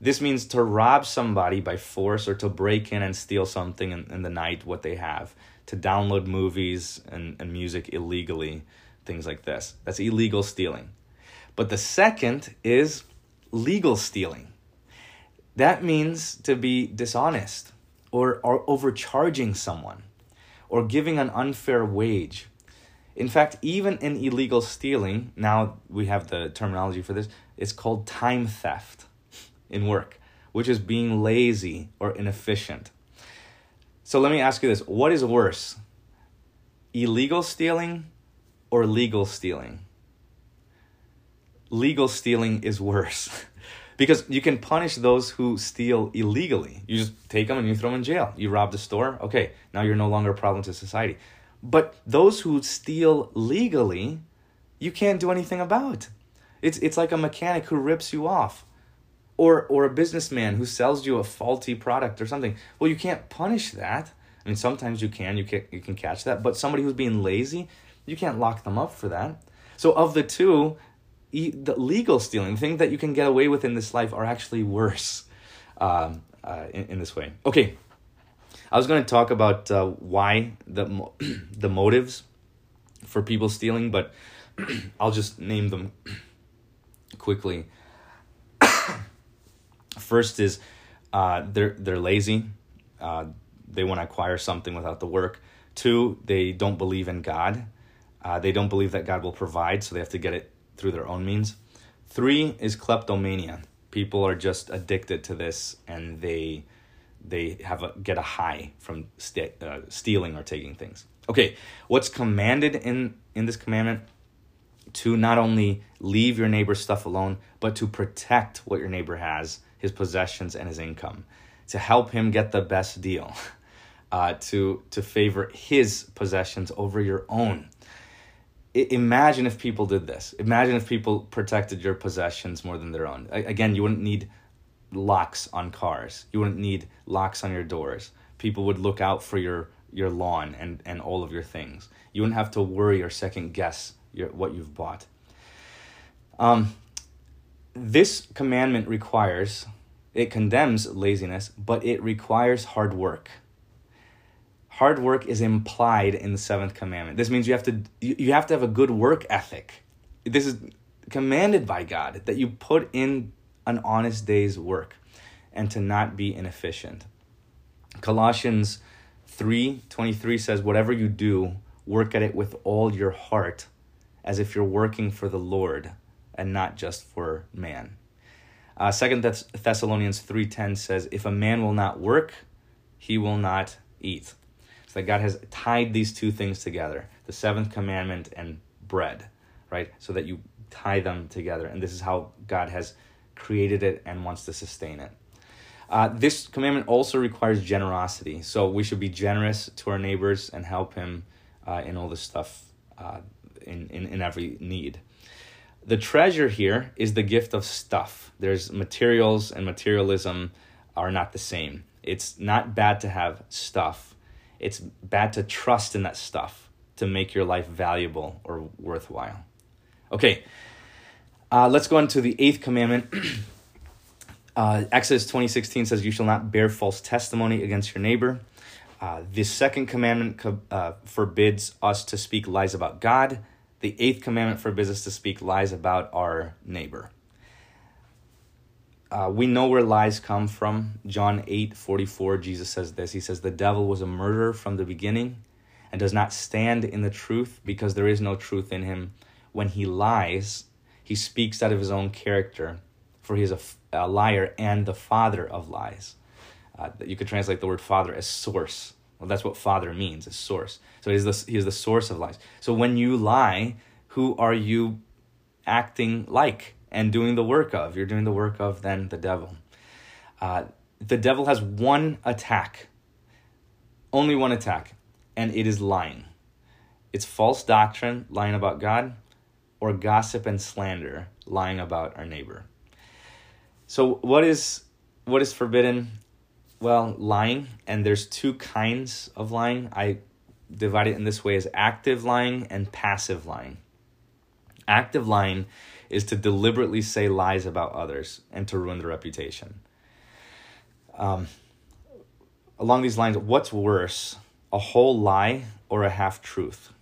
This means to rob somebody by force or to break in and steal something in, in the night, what they have, to download movies and, and music illegally, things like this. That's illegal stealing. But the second is legal stealing. That means to be dishonest or, or overcharging someone or giving an unfair wage. In fact, even in illegal stealing, now we have the terminology for this, it's called time theft in work, which is being lazy or inefficient. So let me ask you this what is worse, illegal stealing or legal stealing? Legal stealing is worse. because you can punish those who steal illegally. You just take them and you throw them in jail. You rob the store, okay, now you're no longer a problem to society. But those who steal legally, you can't do anything about. It's it's like a mechanic who rips you off. Or or a businessman who sells you a faulty product or something. Well, you can't punish that. I mean, sometimes you can, you can you can catch that, but somebody who's being lazy, you can't lock them up for that. So of the two, the legal stealing, things that you can get away with in this life are actually worse um, uh, in, in, this way. Okay, I was going to talk about uh, why the the motives for people stealing, but I'll just name them quickly. First is uh, they're they're lazy. Uh, they want to acquire something without the work. Two, they don't believe in God. Uh, they don't believe that God will provide, so they have to get it through their own means. Three is kleptomania. People are just addicted to this, and they they have a get a high from st- uh, stealing or taking things. Okay, what's commanded in in this commandment? To not only leave your neighbor's stuff alone, but to protect what your neighbor has, his possessions and his income, to help him get the best deal, uh, to to favor his possessions over your own imagine if people did this. Imagine if people protected your possessions more than their own. Again, you wouldn't need locks on cars. You wouldn't need locks on your doors. People would look out for your your lawn and and all of your things. You wouldn't have to worry or second guess your what you've bought. Um, this commandment requires it condemns laziness, but it requires hard work hard work is implied in the seventh commandment. This means you have to you have to have a good work ethic. This is commanded by God that you put in an honest day's work and to not be inefficient. Colossians 3:23 says whatever you do, work at it with all your heart as if you're working for the Lord and not just for man. Uh, Second Thessalonians 3:10 says if a man will not work, he will not eat that God has tied these two things together the seventh commandment and bread, right? So that you tie them together. And this is how God has created it and wants to sustain it. Uh, this commandment also requires generosity. So we should be generous to our neighbors and help him uh, in all this stuff, uh, in, in, in every need. The treasure here is the gift of stuff. There's materials, and materialism are not the same. It's not bad to have stuff, it's bad to trust in that stuff to make your life valuable or worthwhile. Okay, uh, let's go into the eighth commandment. uh, Exodus 2016 says, You shall not bear false testimony against your neighbor. Uh, the second commandment uh, forbids us to speak lies about God. The eighth commandment forbids us to speak lies about our neighbor uh, we know where lies come from. John 8 44, Jesus says this. He says, The devil was a murderer from the beginning and does not stand in the truth because there is no truth in him. When he lies, he speaks out of his own character, for he is a, a liar and the father of lies. Uh, you could translate the word father as source. Well, that's what father means, is source. So he is, the, he is the source of lies. So when you lie, who are you acting like? And doing the work of. You're doing the work of then the devil. Uh, the devil has one attack, only one attack, and it is lying. It's false doctrine, lying about God, or gossip and slander, lying about our neighbor. So what is what is forbidden? Well, lying, and there's two kinds of lying. I divide it in this way as active lying and passive lying. Active lying is to deliberately say lies about others and to ruin their reputation. Um, along these lines, what's worse, a whole lie or a half truth?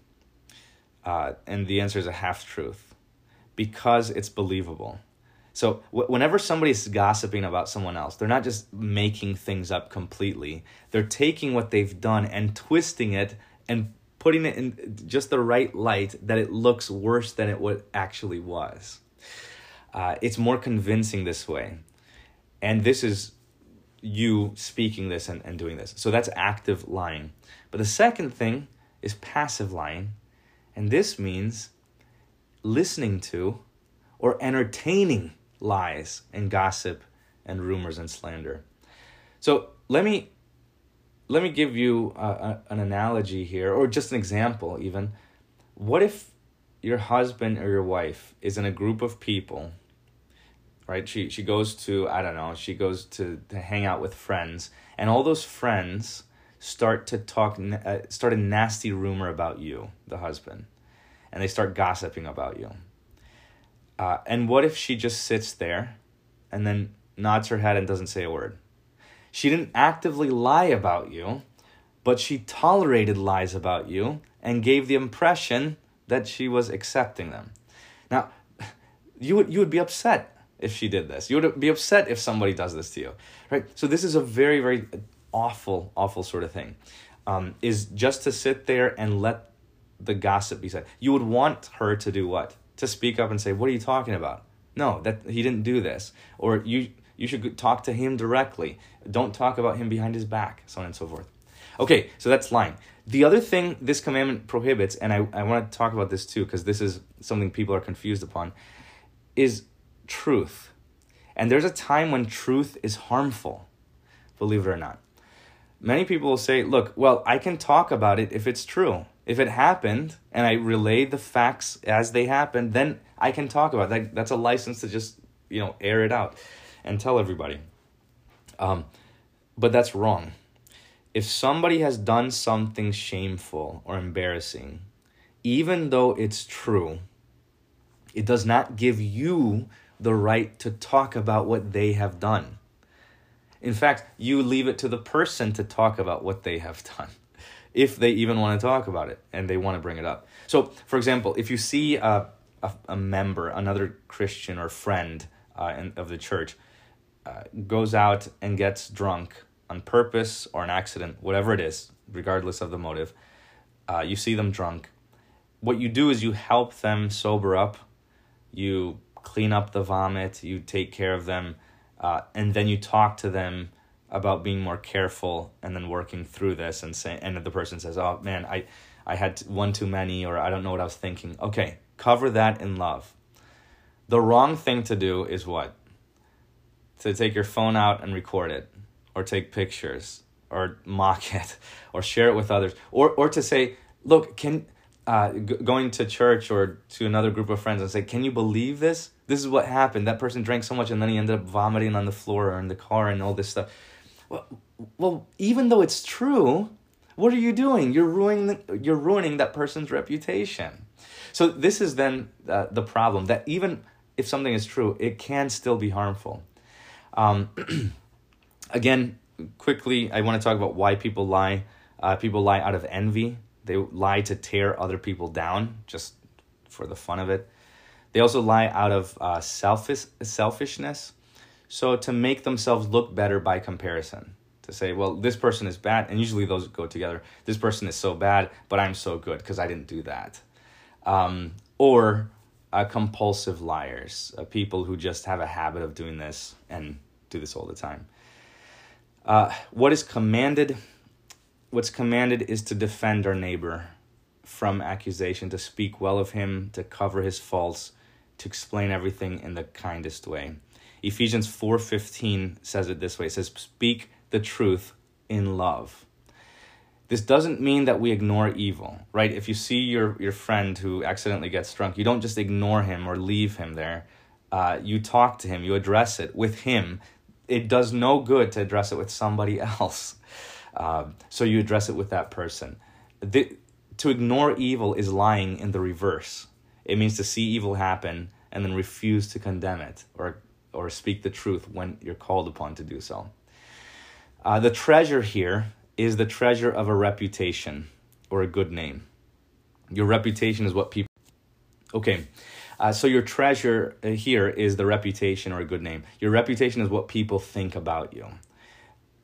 Uh, and the answer is a half truth because it's believable. So w- whenever somebody's gossiping about someone else, they're not just making things up completely. They're taking what they've done and twisting it and putting it in just the right light that it looks worse than it what actually was. Uh, it's more convincing this way. And this is you speaking this and, and doing this. So that's active lying. But the second thing is passive lying. And this means listening to or entertaining lies and gossip and rumors and slander. So let me let me give you a, a, an analogy here, or just an example, even. What if your husband or your wife is in a group of people right? She she goes to I don't know. She goes to to hang out with friends, and all those friends start to talk uh, start a nasty rumor about you, the husband, and they start gossiping about you. Uh, and what if she just sits there, and then nods her head and doesn't say a word? She didn't actively lie about you, but she tolerated lies about you and gave the impression that she was accepting them. Now, you would you would be upset if she did this. You would be upset if somebody does this to you, right? So this is a very, very awful, awful sort of thing. Um, is just to sit there and let the gossip be said. You would want her to do what? To speak up and say, "What are you talking about?" No, that he didn't do this, or you you should talk to him directly. Don't talk about him behind his back, so on and so forth. Okay, so that's lying. The other thing this commandment prohibits, and I, I want to talk about this too, because this is something people are confused upon, is truth. And there's a time when truth is harmful, believe it or not. Many people will say, look, well, I can talk about it if it's true. If it happened and I relay the facts as they happened, then I can talk about it. That's a license to just, you know, air it out and tell everybody. Um, but that's wrong. If somebody has done something shameful or embarrassing, even though it's true, it does not give you the right to talk about what they have done. In fact, you leave it to the person to talk about what they have done, if they even want to talk about it and they want to bring it up. So, for example, if you see a, a, a member, another Christian or friend uh, in, of the church, uh, goes out and gets drunk on purpose or an accident, whatever it is, regardless of the motive, uh, you see them drunk. What you do is you help them sober up, you clean up the vomit, you take care of them, uh, and then you talk to them about being more careful and then working through this and say and the person says, "Oh man, I I had one too many or I don't know what I was thinking." Okay, cover that in love. The wrong thing to do is what? To take your phone out and record it or take pictures or mock it or share it with others or or to say, "Look, can uh, g- going to church or to another group of friends and say, "Can you believe this? This is what happened. That person drank so much and then he ended up vomiting on the floor or in the car and all this stuff." Well, well even though it's true, what are you doing? You're ruining you're ruining that person's reputation. So this is then uh, the problem that even if something is true, it can still be harmful. Um, again, quickly, I want to talk about why people lie. Uh, people lie out of envy they lie to tear other people down just for the fun of it. They also lie out of uh, selfish selfishness, so to make themselves look better by comparison. To say, well, this person is bad, and usually those go together. This person is so bad, but I'm so good because I didn't do that. Um, or uh, compulsive liars, uh, people who just have a habit of doing this and do this all the time. Uh, what is commanded what's commanded is to defend our neighbor from accusation, to speak well of him, to cover his faults, to explain everything in the kindest way. Ephesians 4:15 says it this way. It says speak the truth in love. This doesn't mean that we ignore evil, right? If you see your, your friend who accidentally gets drunk, you don't just ignore him or leave him there. Uh, you talk to him, you address it with him. It does no good to address it with somebody else. Uh, so you address it with that person. The, to ignore evil is lying in the reverse. It means to see evil happen and then refuse to condemn it or, or speak the truth when you're called upon to do so. Uh, the treasure here is the treasure of a reputation or a good name. Your reputation is what people. Okay, uh, so your treasure uh, here is the reputation or a good name. Your reputation is what people think about you.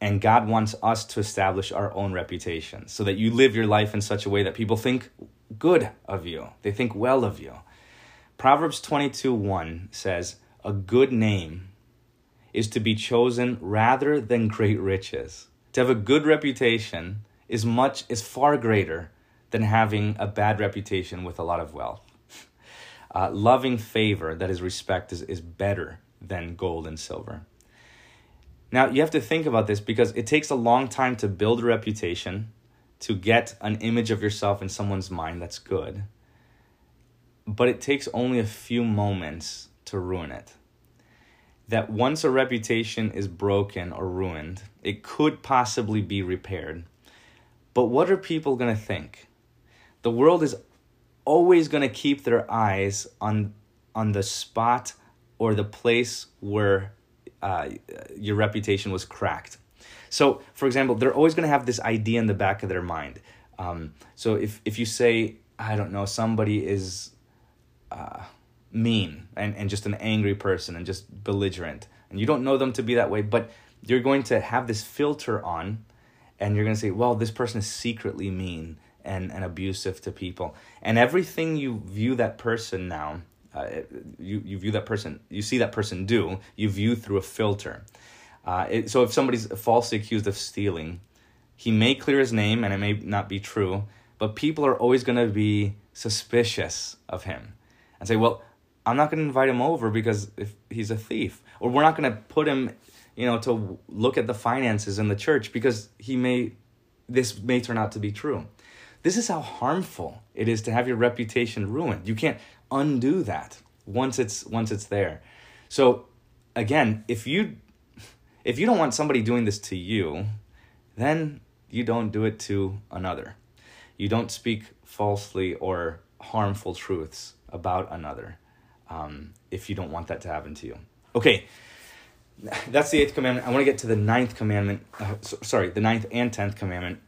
And God wants us to establish our own reputation so that you live your life in such a way that people think good of you, they think well of you. Proverbs 22 1 says, A good name is to be chosen rather than great riches. To have a good reputation is much is far greater than having a bad reputation with a lot of wealth. Uh, loving favor, that is respect, is, is better than gold and silver. Now, you have to think about this because it takes a long time to build a reputation, to get an image of yourself in someone's mind that's good. But it takes only a few moments to ruin it that once a reputation is broken or ruined, it could possibly be repaired. But what are people going to think? The world is always going to keep their eyes on on the spot or the place where uh, your reputation was cracked. So, for example, they're always going to have this idea in the back of their mind. Um, so, if if you say, I don't know, somebody is uh, mean and, and just an angry person and just belligerent. And you don't know them to be that way, but you're going to have this filter on and you're going to say, well, this person is secretly mean and, and abusive to people. And everything you view that person now, uh, you, you view that person, you see that person do, you view through a filter. Uh, it, so if somebody's falsely accused of stealing, he may clear his name and it may not be true, but people are always going to be suspicious of him and say, well, I'm not going to invite him over because if he's a thief, or we're not going to put him, you know, to look at the finances in the church because he may, this may turn out to be true. This is how harmful it is to have your reputation ruined. You can't undo that once it's once it's there. So again, if you if you don't want somebody doing this to you, then you don't do it to another. You don't speak falsely or harmful truths about another um, if you don't want that to happen to you. Okay, that's the eighth commandment. I want to get to the ninth commandment. Uh, so, sorry, the ninth and tenth commandment.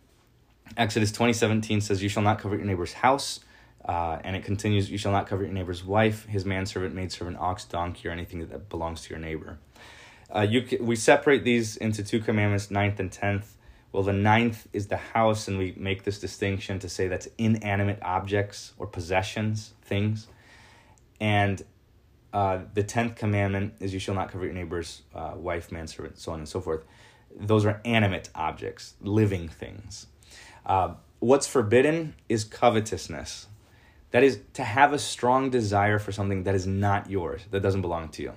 Exodus twenty seventeen says, "You shall not covet your neighbor's house." Uh, and it continues, "You shall not covet your neighbor's wife, his manservant, maidservant, ox, donkey, or anything that belongs to your neighbor." Uh, you we separate these into two commandments, ninth and tenth. Well, the ninth is the house, and we make this distinction to say that's inanimate objects or possessions, things. And uh, the tenth commandment is you shall not covet your neighbor's uh, wife, manservant, so on and so forth. Those are animate objects, living things. Uh, what's forbidden is covetousness. That is to have a strong desire for something that is not yours, that doesn't belong to you.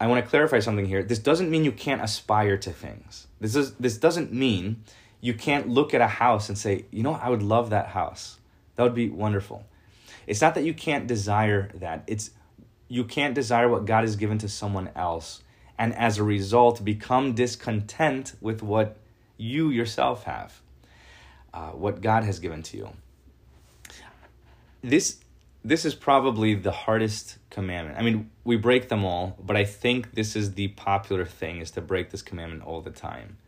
I want to clarify something here. This doesn't mean you can't aspire to things. This is this doesn't mean you can't look at a house and say, you know, I would love that house. That would be wonderful. It's not that you can't desire that. It's you can't desire what God has given to someone else and as a result become discontent with what you yourself have, uh, what God has given to you. This this is probably the hardest commandment. I mean, we break them all, but I think this is the popular thing is to break this commandment all the time.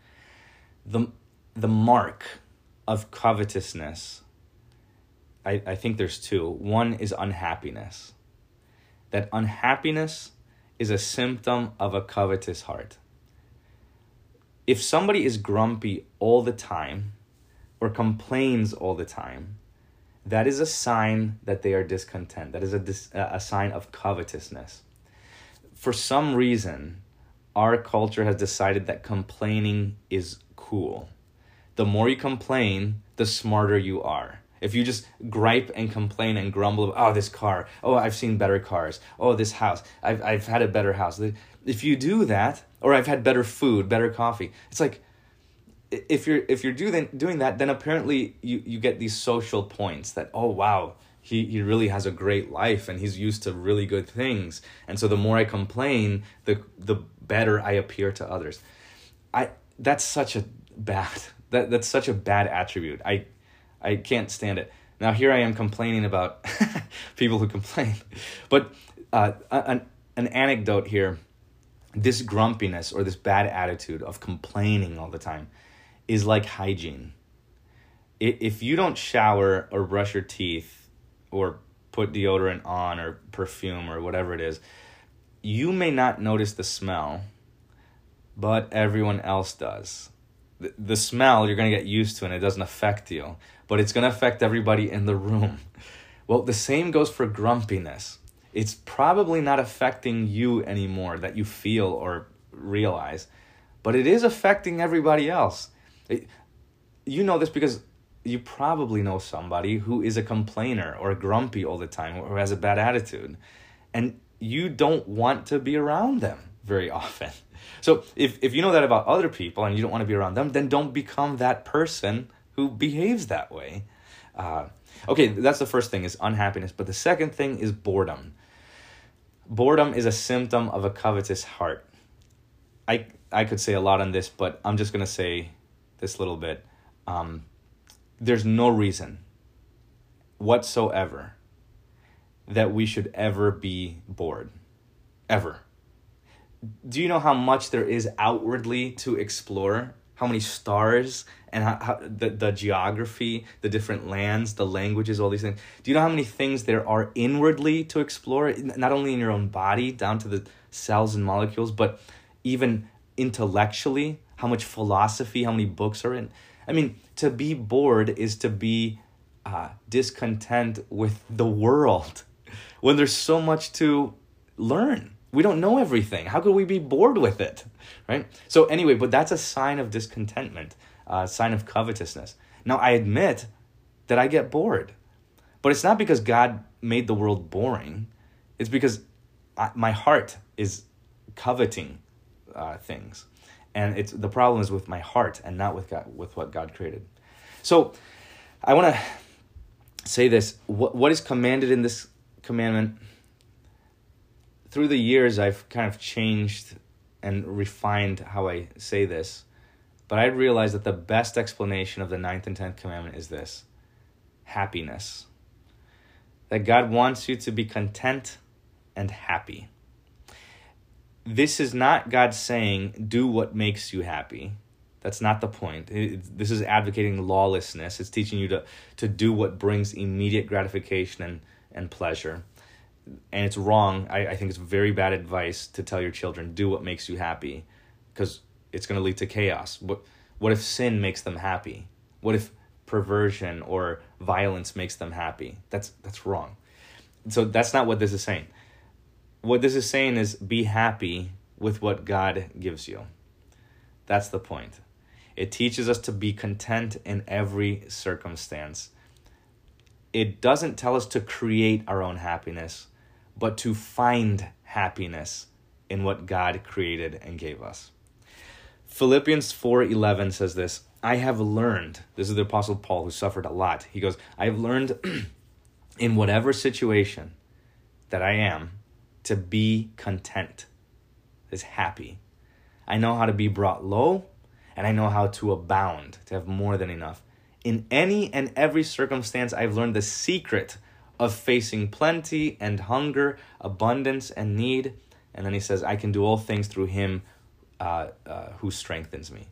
The the mark of covetousness I, I think there's two. One is unhappiness that unhappiness is a symptom of a covetous heart. If somebody is grumpy all the time or complains all the time, that is a sign that they are discontent. That is a, dis- a sign of covetousness. For some reason, our culture has decided that complaining is cool. The more you complain, the smarter you are. If you just gripe and complain and grumble, oh, this car, oh, I've seen better cars, oh, this house, I've, I've had a better house. If you do that, or I've had better food, better coffee, it's like if you're if you're doing doing that, then apparently you you get these social points that oh wow he he really has a great life and he's used to really good things, and so the more I complain, the the better I appear to others. I that's such a bad that that's such a bad attribute. I I can't stand it. Now here I am complaining about people who complain, but uh, an an anecdote here. This grumpiness or this bad attitude of complaining all the time is like hygiene. If you don't shower or brush your teeth or put deodorant on or perfume or whatever it is, you may not notice the smell, but everyone else does. The, the smell you're going to get used to and it doesn't affect you, but it's going to affect everybody in the room. Well, the same goes for grumpiness it's probably not affecting you anymore that you feel or realize, but it is affecting everybody else. It, you know this because you probably know somebody who is a complainer or grumpy all the time or has a bad attitude, and you don't want to be around them very often. So if, if you know that about other people and you don't want to be around them, then don't become that person who behaves that way. Uh, okay, that's the first thing is unhappiness. But the second thing is boredom. Boredom is a symptom of a covetous heart. I I could say a lot on this, but I'm just gonna say this little bit. Um, there's no reason whatsoever that we should ever be bored, ever. Do you know how much there is outwardly to explore? How many stars and how, how, the, the geography, the different lands, the languages, all these things. Do you know how many things there are inwardly to explore? Not only in your own body, down to the cells and molecules, but even intellectually, how much philosophy, how many books are in. I mean, to be bored is to be uh, discontent with the world when there's so much to learn. We don't know everything. How could we be bored with it? Right? So, anyway, but that's a sign of discontentment uh, sign of covetousness. Now, I admit that I get bored, but it's not because God made the world boring. It's because I, my heart is coveting uh, things, and it's the problem is with my heart and not with God, with what God created. So, I want to say this: what what is commanded in this commandment? Through the years, I've kind of changed and refined how I say this. But I realized that the best explanation of the ninth and tenth commandment is this happiness. That God wants you to be content and happy. This is not God saying, do what makes you happy. That's not the point. It, this is advocating lawlessness. It's teaching you to, to do what brings immediate gratification and, and pleasure. And it's wrong. I, I think it's very bad advice to tell your children, do what makes you happy. Because it's going to lead to chaos. What what if sin makes them happy? What if perversion or violence makes them happy? That's that's wrong. So that's not what this is saying. What this is saying is be happy with what God gives you. That's the point. It teaches us to be content in every circumstance. It doesn't tell us to create our own happiness, but to find happiness in what God created and gave us. Philippians 4:11 says this, I have learned. This is the apostle Paul who suffered a lot. He goes, I have learned in whatever situation that I am to be content. Is happy. I know how to be brought low and I know how to abound, to have more than enough. In any and every circumstance, I've learned the secret of facing plenty and hunger, abundance and need. And then he says, I can do all things through him uh, uh, who strengthens me.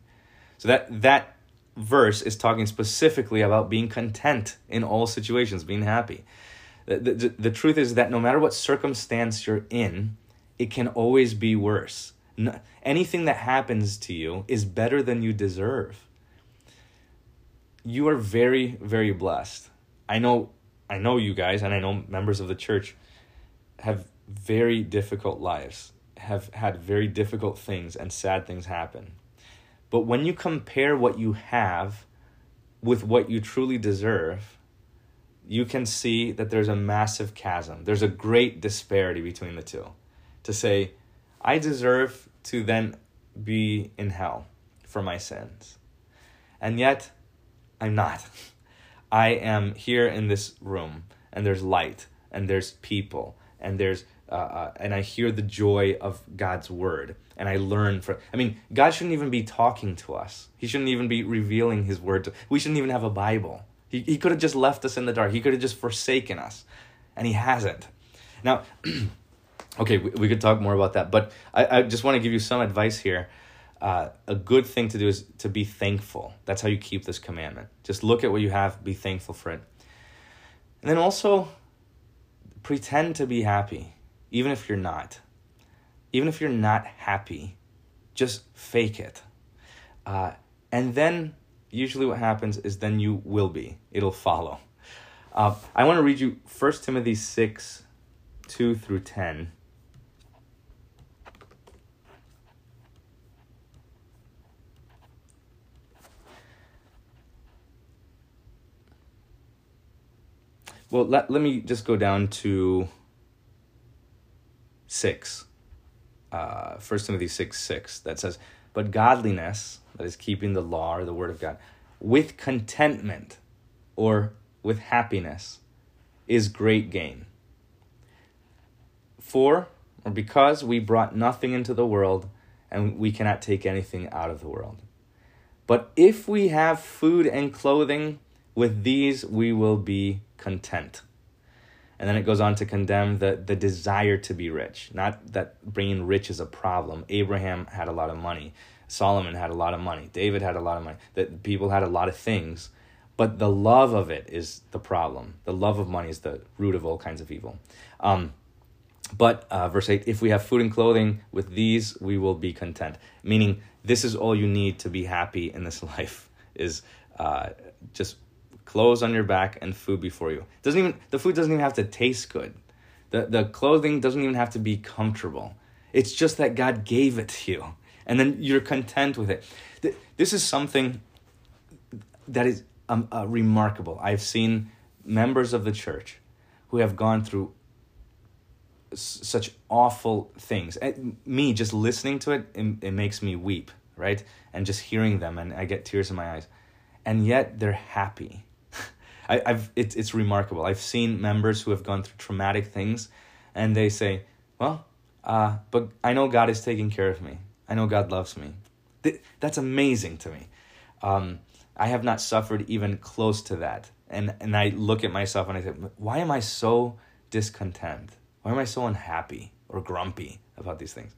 So that that verse is talking specifically about being content in all situations, being happy. The, the, the truth is that no matter what circumstance you're in, it can always be worse. No, anything that happens to you is better than you deserve. You are very, very blessed. I know I know you guys and I know members of the church have very difficult lives have had very difficult things and sad things happen. But when you compare what you have with what you truly deserve, you can see that there's a massive chasm. There's a great disparity between the two. To say, I deserve to then be in hell for my sins. And yet, I'm not. I am here in this room, and there's light, and there's people, and there's uh, uh, and I hear the joy of God's word, and I learn from. I mean, God shouldn't even be talking to us. He shouldn't even be revealing His word. To, we shouldn't even have a Bible. He he could have just left us in the dark. He could have just forsaken us, and He hasn't. Now, okay, we, we could talk more about that, but I, I just want to give you some advice here. Uh, a good thing to do is to be thankful. That's how you keep this commandment. Just look at what you have, be thankful for it. And then also pretend to be happy even if you're not. Even if you're not happy, just fake it. Uh, and then usually what happens is then you will be, it'll follow. Uh, I want to read you 1 Timothy 6 2 through 10. Well, let, let me just go down to 6, uh, 1 Timothy 6 6, that says, But godliness, that is keeping the law or the word of God, with contentment or with happiness is great gain. For, or because we brought nothing into the world and we cannot take anything out of the world. But if we have food and clothing, with these we will be content. And then it goes on to condemn the, the desire to be rich. Not that being rich is a problem. Abraham had a lot of money. Solomon had a lot of money. David had a lot of money. That people had a lot of things. But the love of it is the problem. The love of money is the root of all kinds of evil. Um, but uh, verse 8 if we have food and clothing, with these we will be content. Meaning, this is all you need to be happy in this life, is uh, just clothes on your back and food before you. Doesn't even the food doesn't even have to taste good. The the clothing doesn't even have to be comfortable. It's just that God gave it to you and then you're content with it. This is something that is um, uh, remarkable. I've seen members of the church who have gone through s- such awful things. And me just listening to it, it, it makes me weep, right? And just hearing them, and I get tears in my eyes. And yet they're happy I, I've it's it's remarkable. I've seen members who have gone through traumatic things, and they say, "Well, uh, but I know God is taking care of me. I know God loves me." Th- that's amazing to me. Um, I have not suffered even close to that, and and I look at myself and I say, "Why am I so discontent? Why am I so unhappy or grumpy about these things?"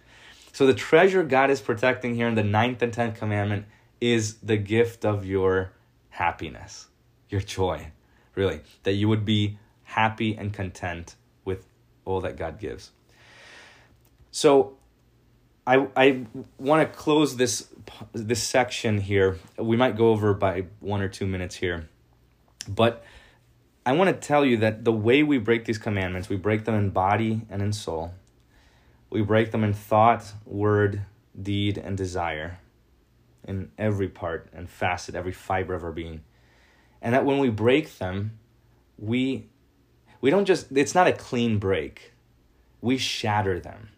So the treasure God is protecting here in the ninth and tenth commandment is the gift of your happiness, your joy really, that you would be happy and content with all that God gives. So I I want to close this this section here. We might go over by 1 or 2 minutes here. But I want to tell you that the way we break these commandments, we break them in body and in soul. We break them in thought, word, deed, and desire in every part and facet, every fiber of our being and that when we break them we we don't just it's not a clean break. We shatter them.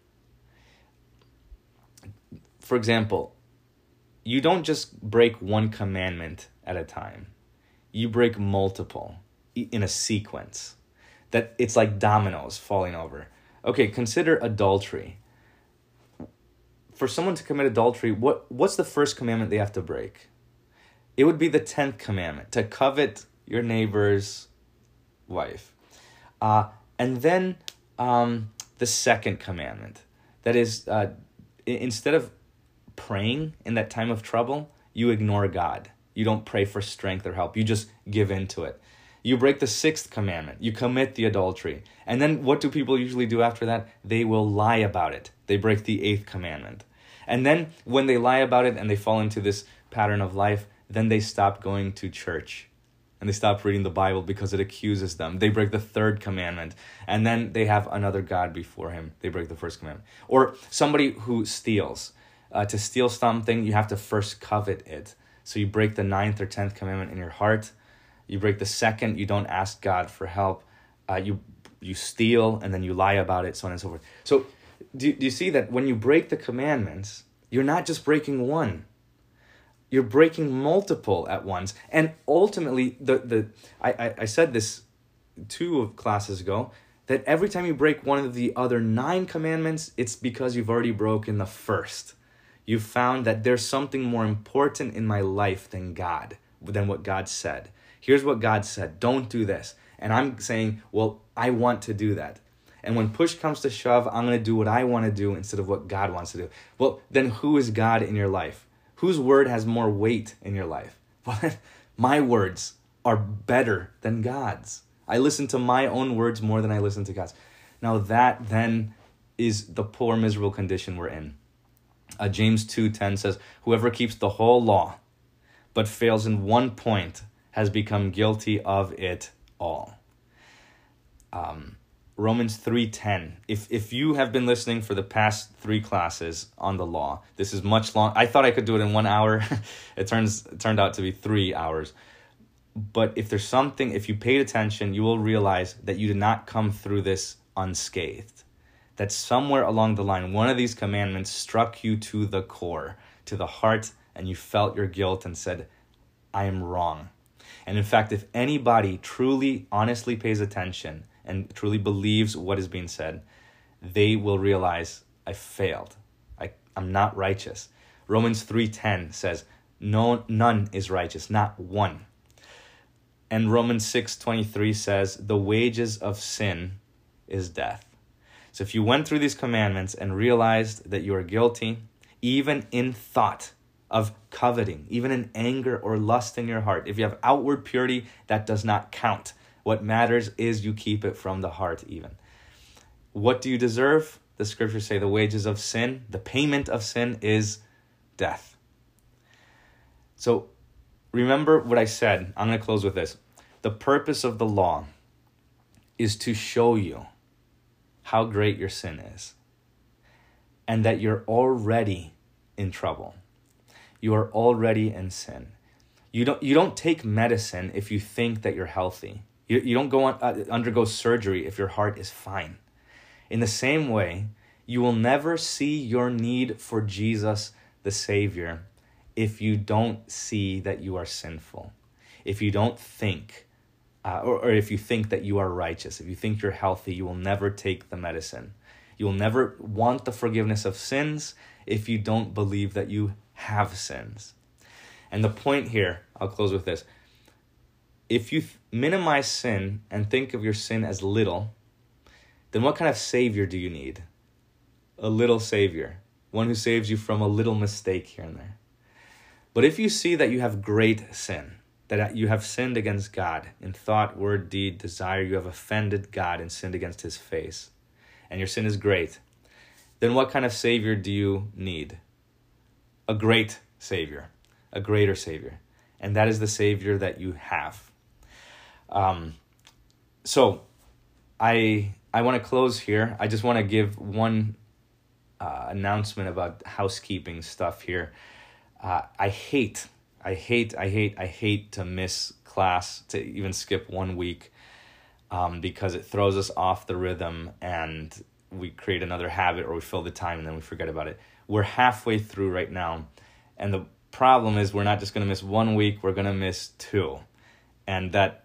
For example you don't just break one commandment at a time. You break multiple in a sequence that it's like dominoes falling over. Okay consider adultery. For someone to commit adultery what what's the first commandment they have to break it would be the 10th commandment to covet your neighbor's wife. Uh, and then um, the second commandment that is, uh, instead of praying in that time of trouble, you ignore God. You don't pray for strength or help. You just give in to it. You break the sixth commandment. You commit the adultery. And then what do people usually do after that? They will lie about it. They break the eighth commandment. And then when they lie about it and they fall into this pattern of life, then they stop going to church and they stop reading the Bible because it accuses them. They break the third commandment, and then they have another God before Him. They break the first commandment. Or somebody who steals. Uh, to steal something, you have to first covet it. So you break the ninth or tenth commandment in your heart. You break the second, you don't ask God for help. Uh, you you steal, and then you lie about it, so on and so forth. So do, do you see that when you break the commandments, you're not just breaking one, you're breaking multiple at once. And ultimately, the, the I, I, I said this two classes ago that every time you break one of the other nine commandments, it's because you've already broken the first. You've found that there's something more important in my life than God, than what God said. Here's what God said don't do this. And I'm saying, well, I want to do that. And when push comes to shove, I'm going to do what I want to do instead of what God wants to do. Well, then who is God in your life? Whose word has more weight in your life? Well, my words are better than God's. I listen to my own words more than I listen to God's. Now, that then is the poor, miserable condition we're in. Uh, James 2:10 says, "Whoever keeps the whole law but fails in one point has become guilty of it all." Um, Romans 3:10. If if you have been listening for the past 3 classes on the law, this is much long. I thought I could do it in 1 hour. it turns it turned out to be 3 hours. But if there's something if you paid attention, you will realize that you did not come through this unscathed. That somewhere along the line one of these commandments struck you to the core, to the heart and you felt your guilt and said, "I am wrong." And in fact, if anybody truly honestly pays attention, and truly believes what is being said, they will realize I failed. I, I'm not righteous. Romans 3:10 says, "No none is righteous, not one." And Romans 6:23 says, "The wages of sin is death." So if you went through these commandments and realized that you are guilty, even in thought of coveting, even in anger or lust in your heart, if you have outward purity, that does not count. What matters is you keep it from the heart, even. What do you deserve? The scriptures say the wages of sin, the payment of sin is death. So remember what I said. I'm going to close with this. The purpose of the law is to show you how great your sin is and that you're already in trouble. You are already in sin. You don't, you don't take medicine if you think that you're healthy. You, you don't go on, uh, undergo surgery if your heart is fine. In the same way, you will never see your need for Jesus the Savior if you don't see that you are sinful. If you don't think, uh, or, or if you think that you are righteous, if you think you're healthy, you will never take the medicine. You will never want the forgiveness of sins if you don't believe that you have sins. And the point here, I'll close with this if you minimize sin and think of your sin as little, then what kind of savior do you need? A little savior, one who saves you from a little mistake here and there. But if you see that you have great sin, that you have sinned against God in thought, word, deed, desire, you have offended God and sinned against his face, and your sin is great, then what kind of savior do you need? A great savior, a greater savior. And that is the savior that you have. Um, so I I want to close here. I just want to give one uh, announcement about housekeeping stuff here. Uh, I hate, I hate, I hate, I hate to miss class to even skip one week um, because it throws us off the rhythm and we create another habit or we fill the time and then we forget about it. We're halfway through right now, and the problem is we're not just going to miss one week; we're going to miss two, and that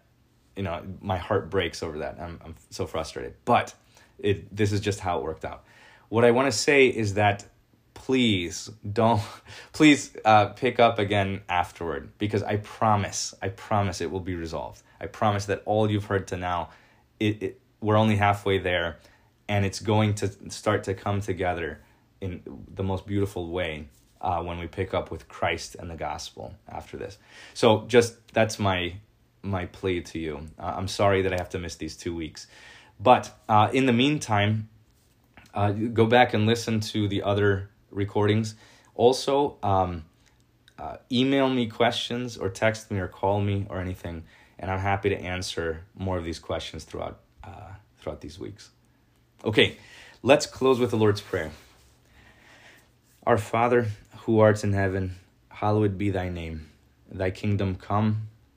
you know, my heart breaks over that. I'm, I'm so frustrated. But it, this is just how it worked out. What I want to say is that please don't, please uh, pick up again afterward because I promise, I promise it will be resolved. I promise that all you've heard to now, it, it we're only halfway there and it's going to start to come together in the most beautiful way uh, when we pick up with Christ and the gospel after this. So just that's my my plea to you. Uh, I'm sorry that I have to miss these two weeks. But uh, in the meantime, uh, go back and listen to the other recordings. Also, um, uh, email me questions or text me or call me or anything, and I'm happy to answer more of these questions throughout uh, throughout these weeks. Okay, let's close with the Lord's Prayer. Our Father, who art in heaven, hallowed be thy name. Thy kingdom come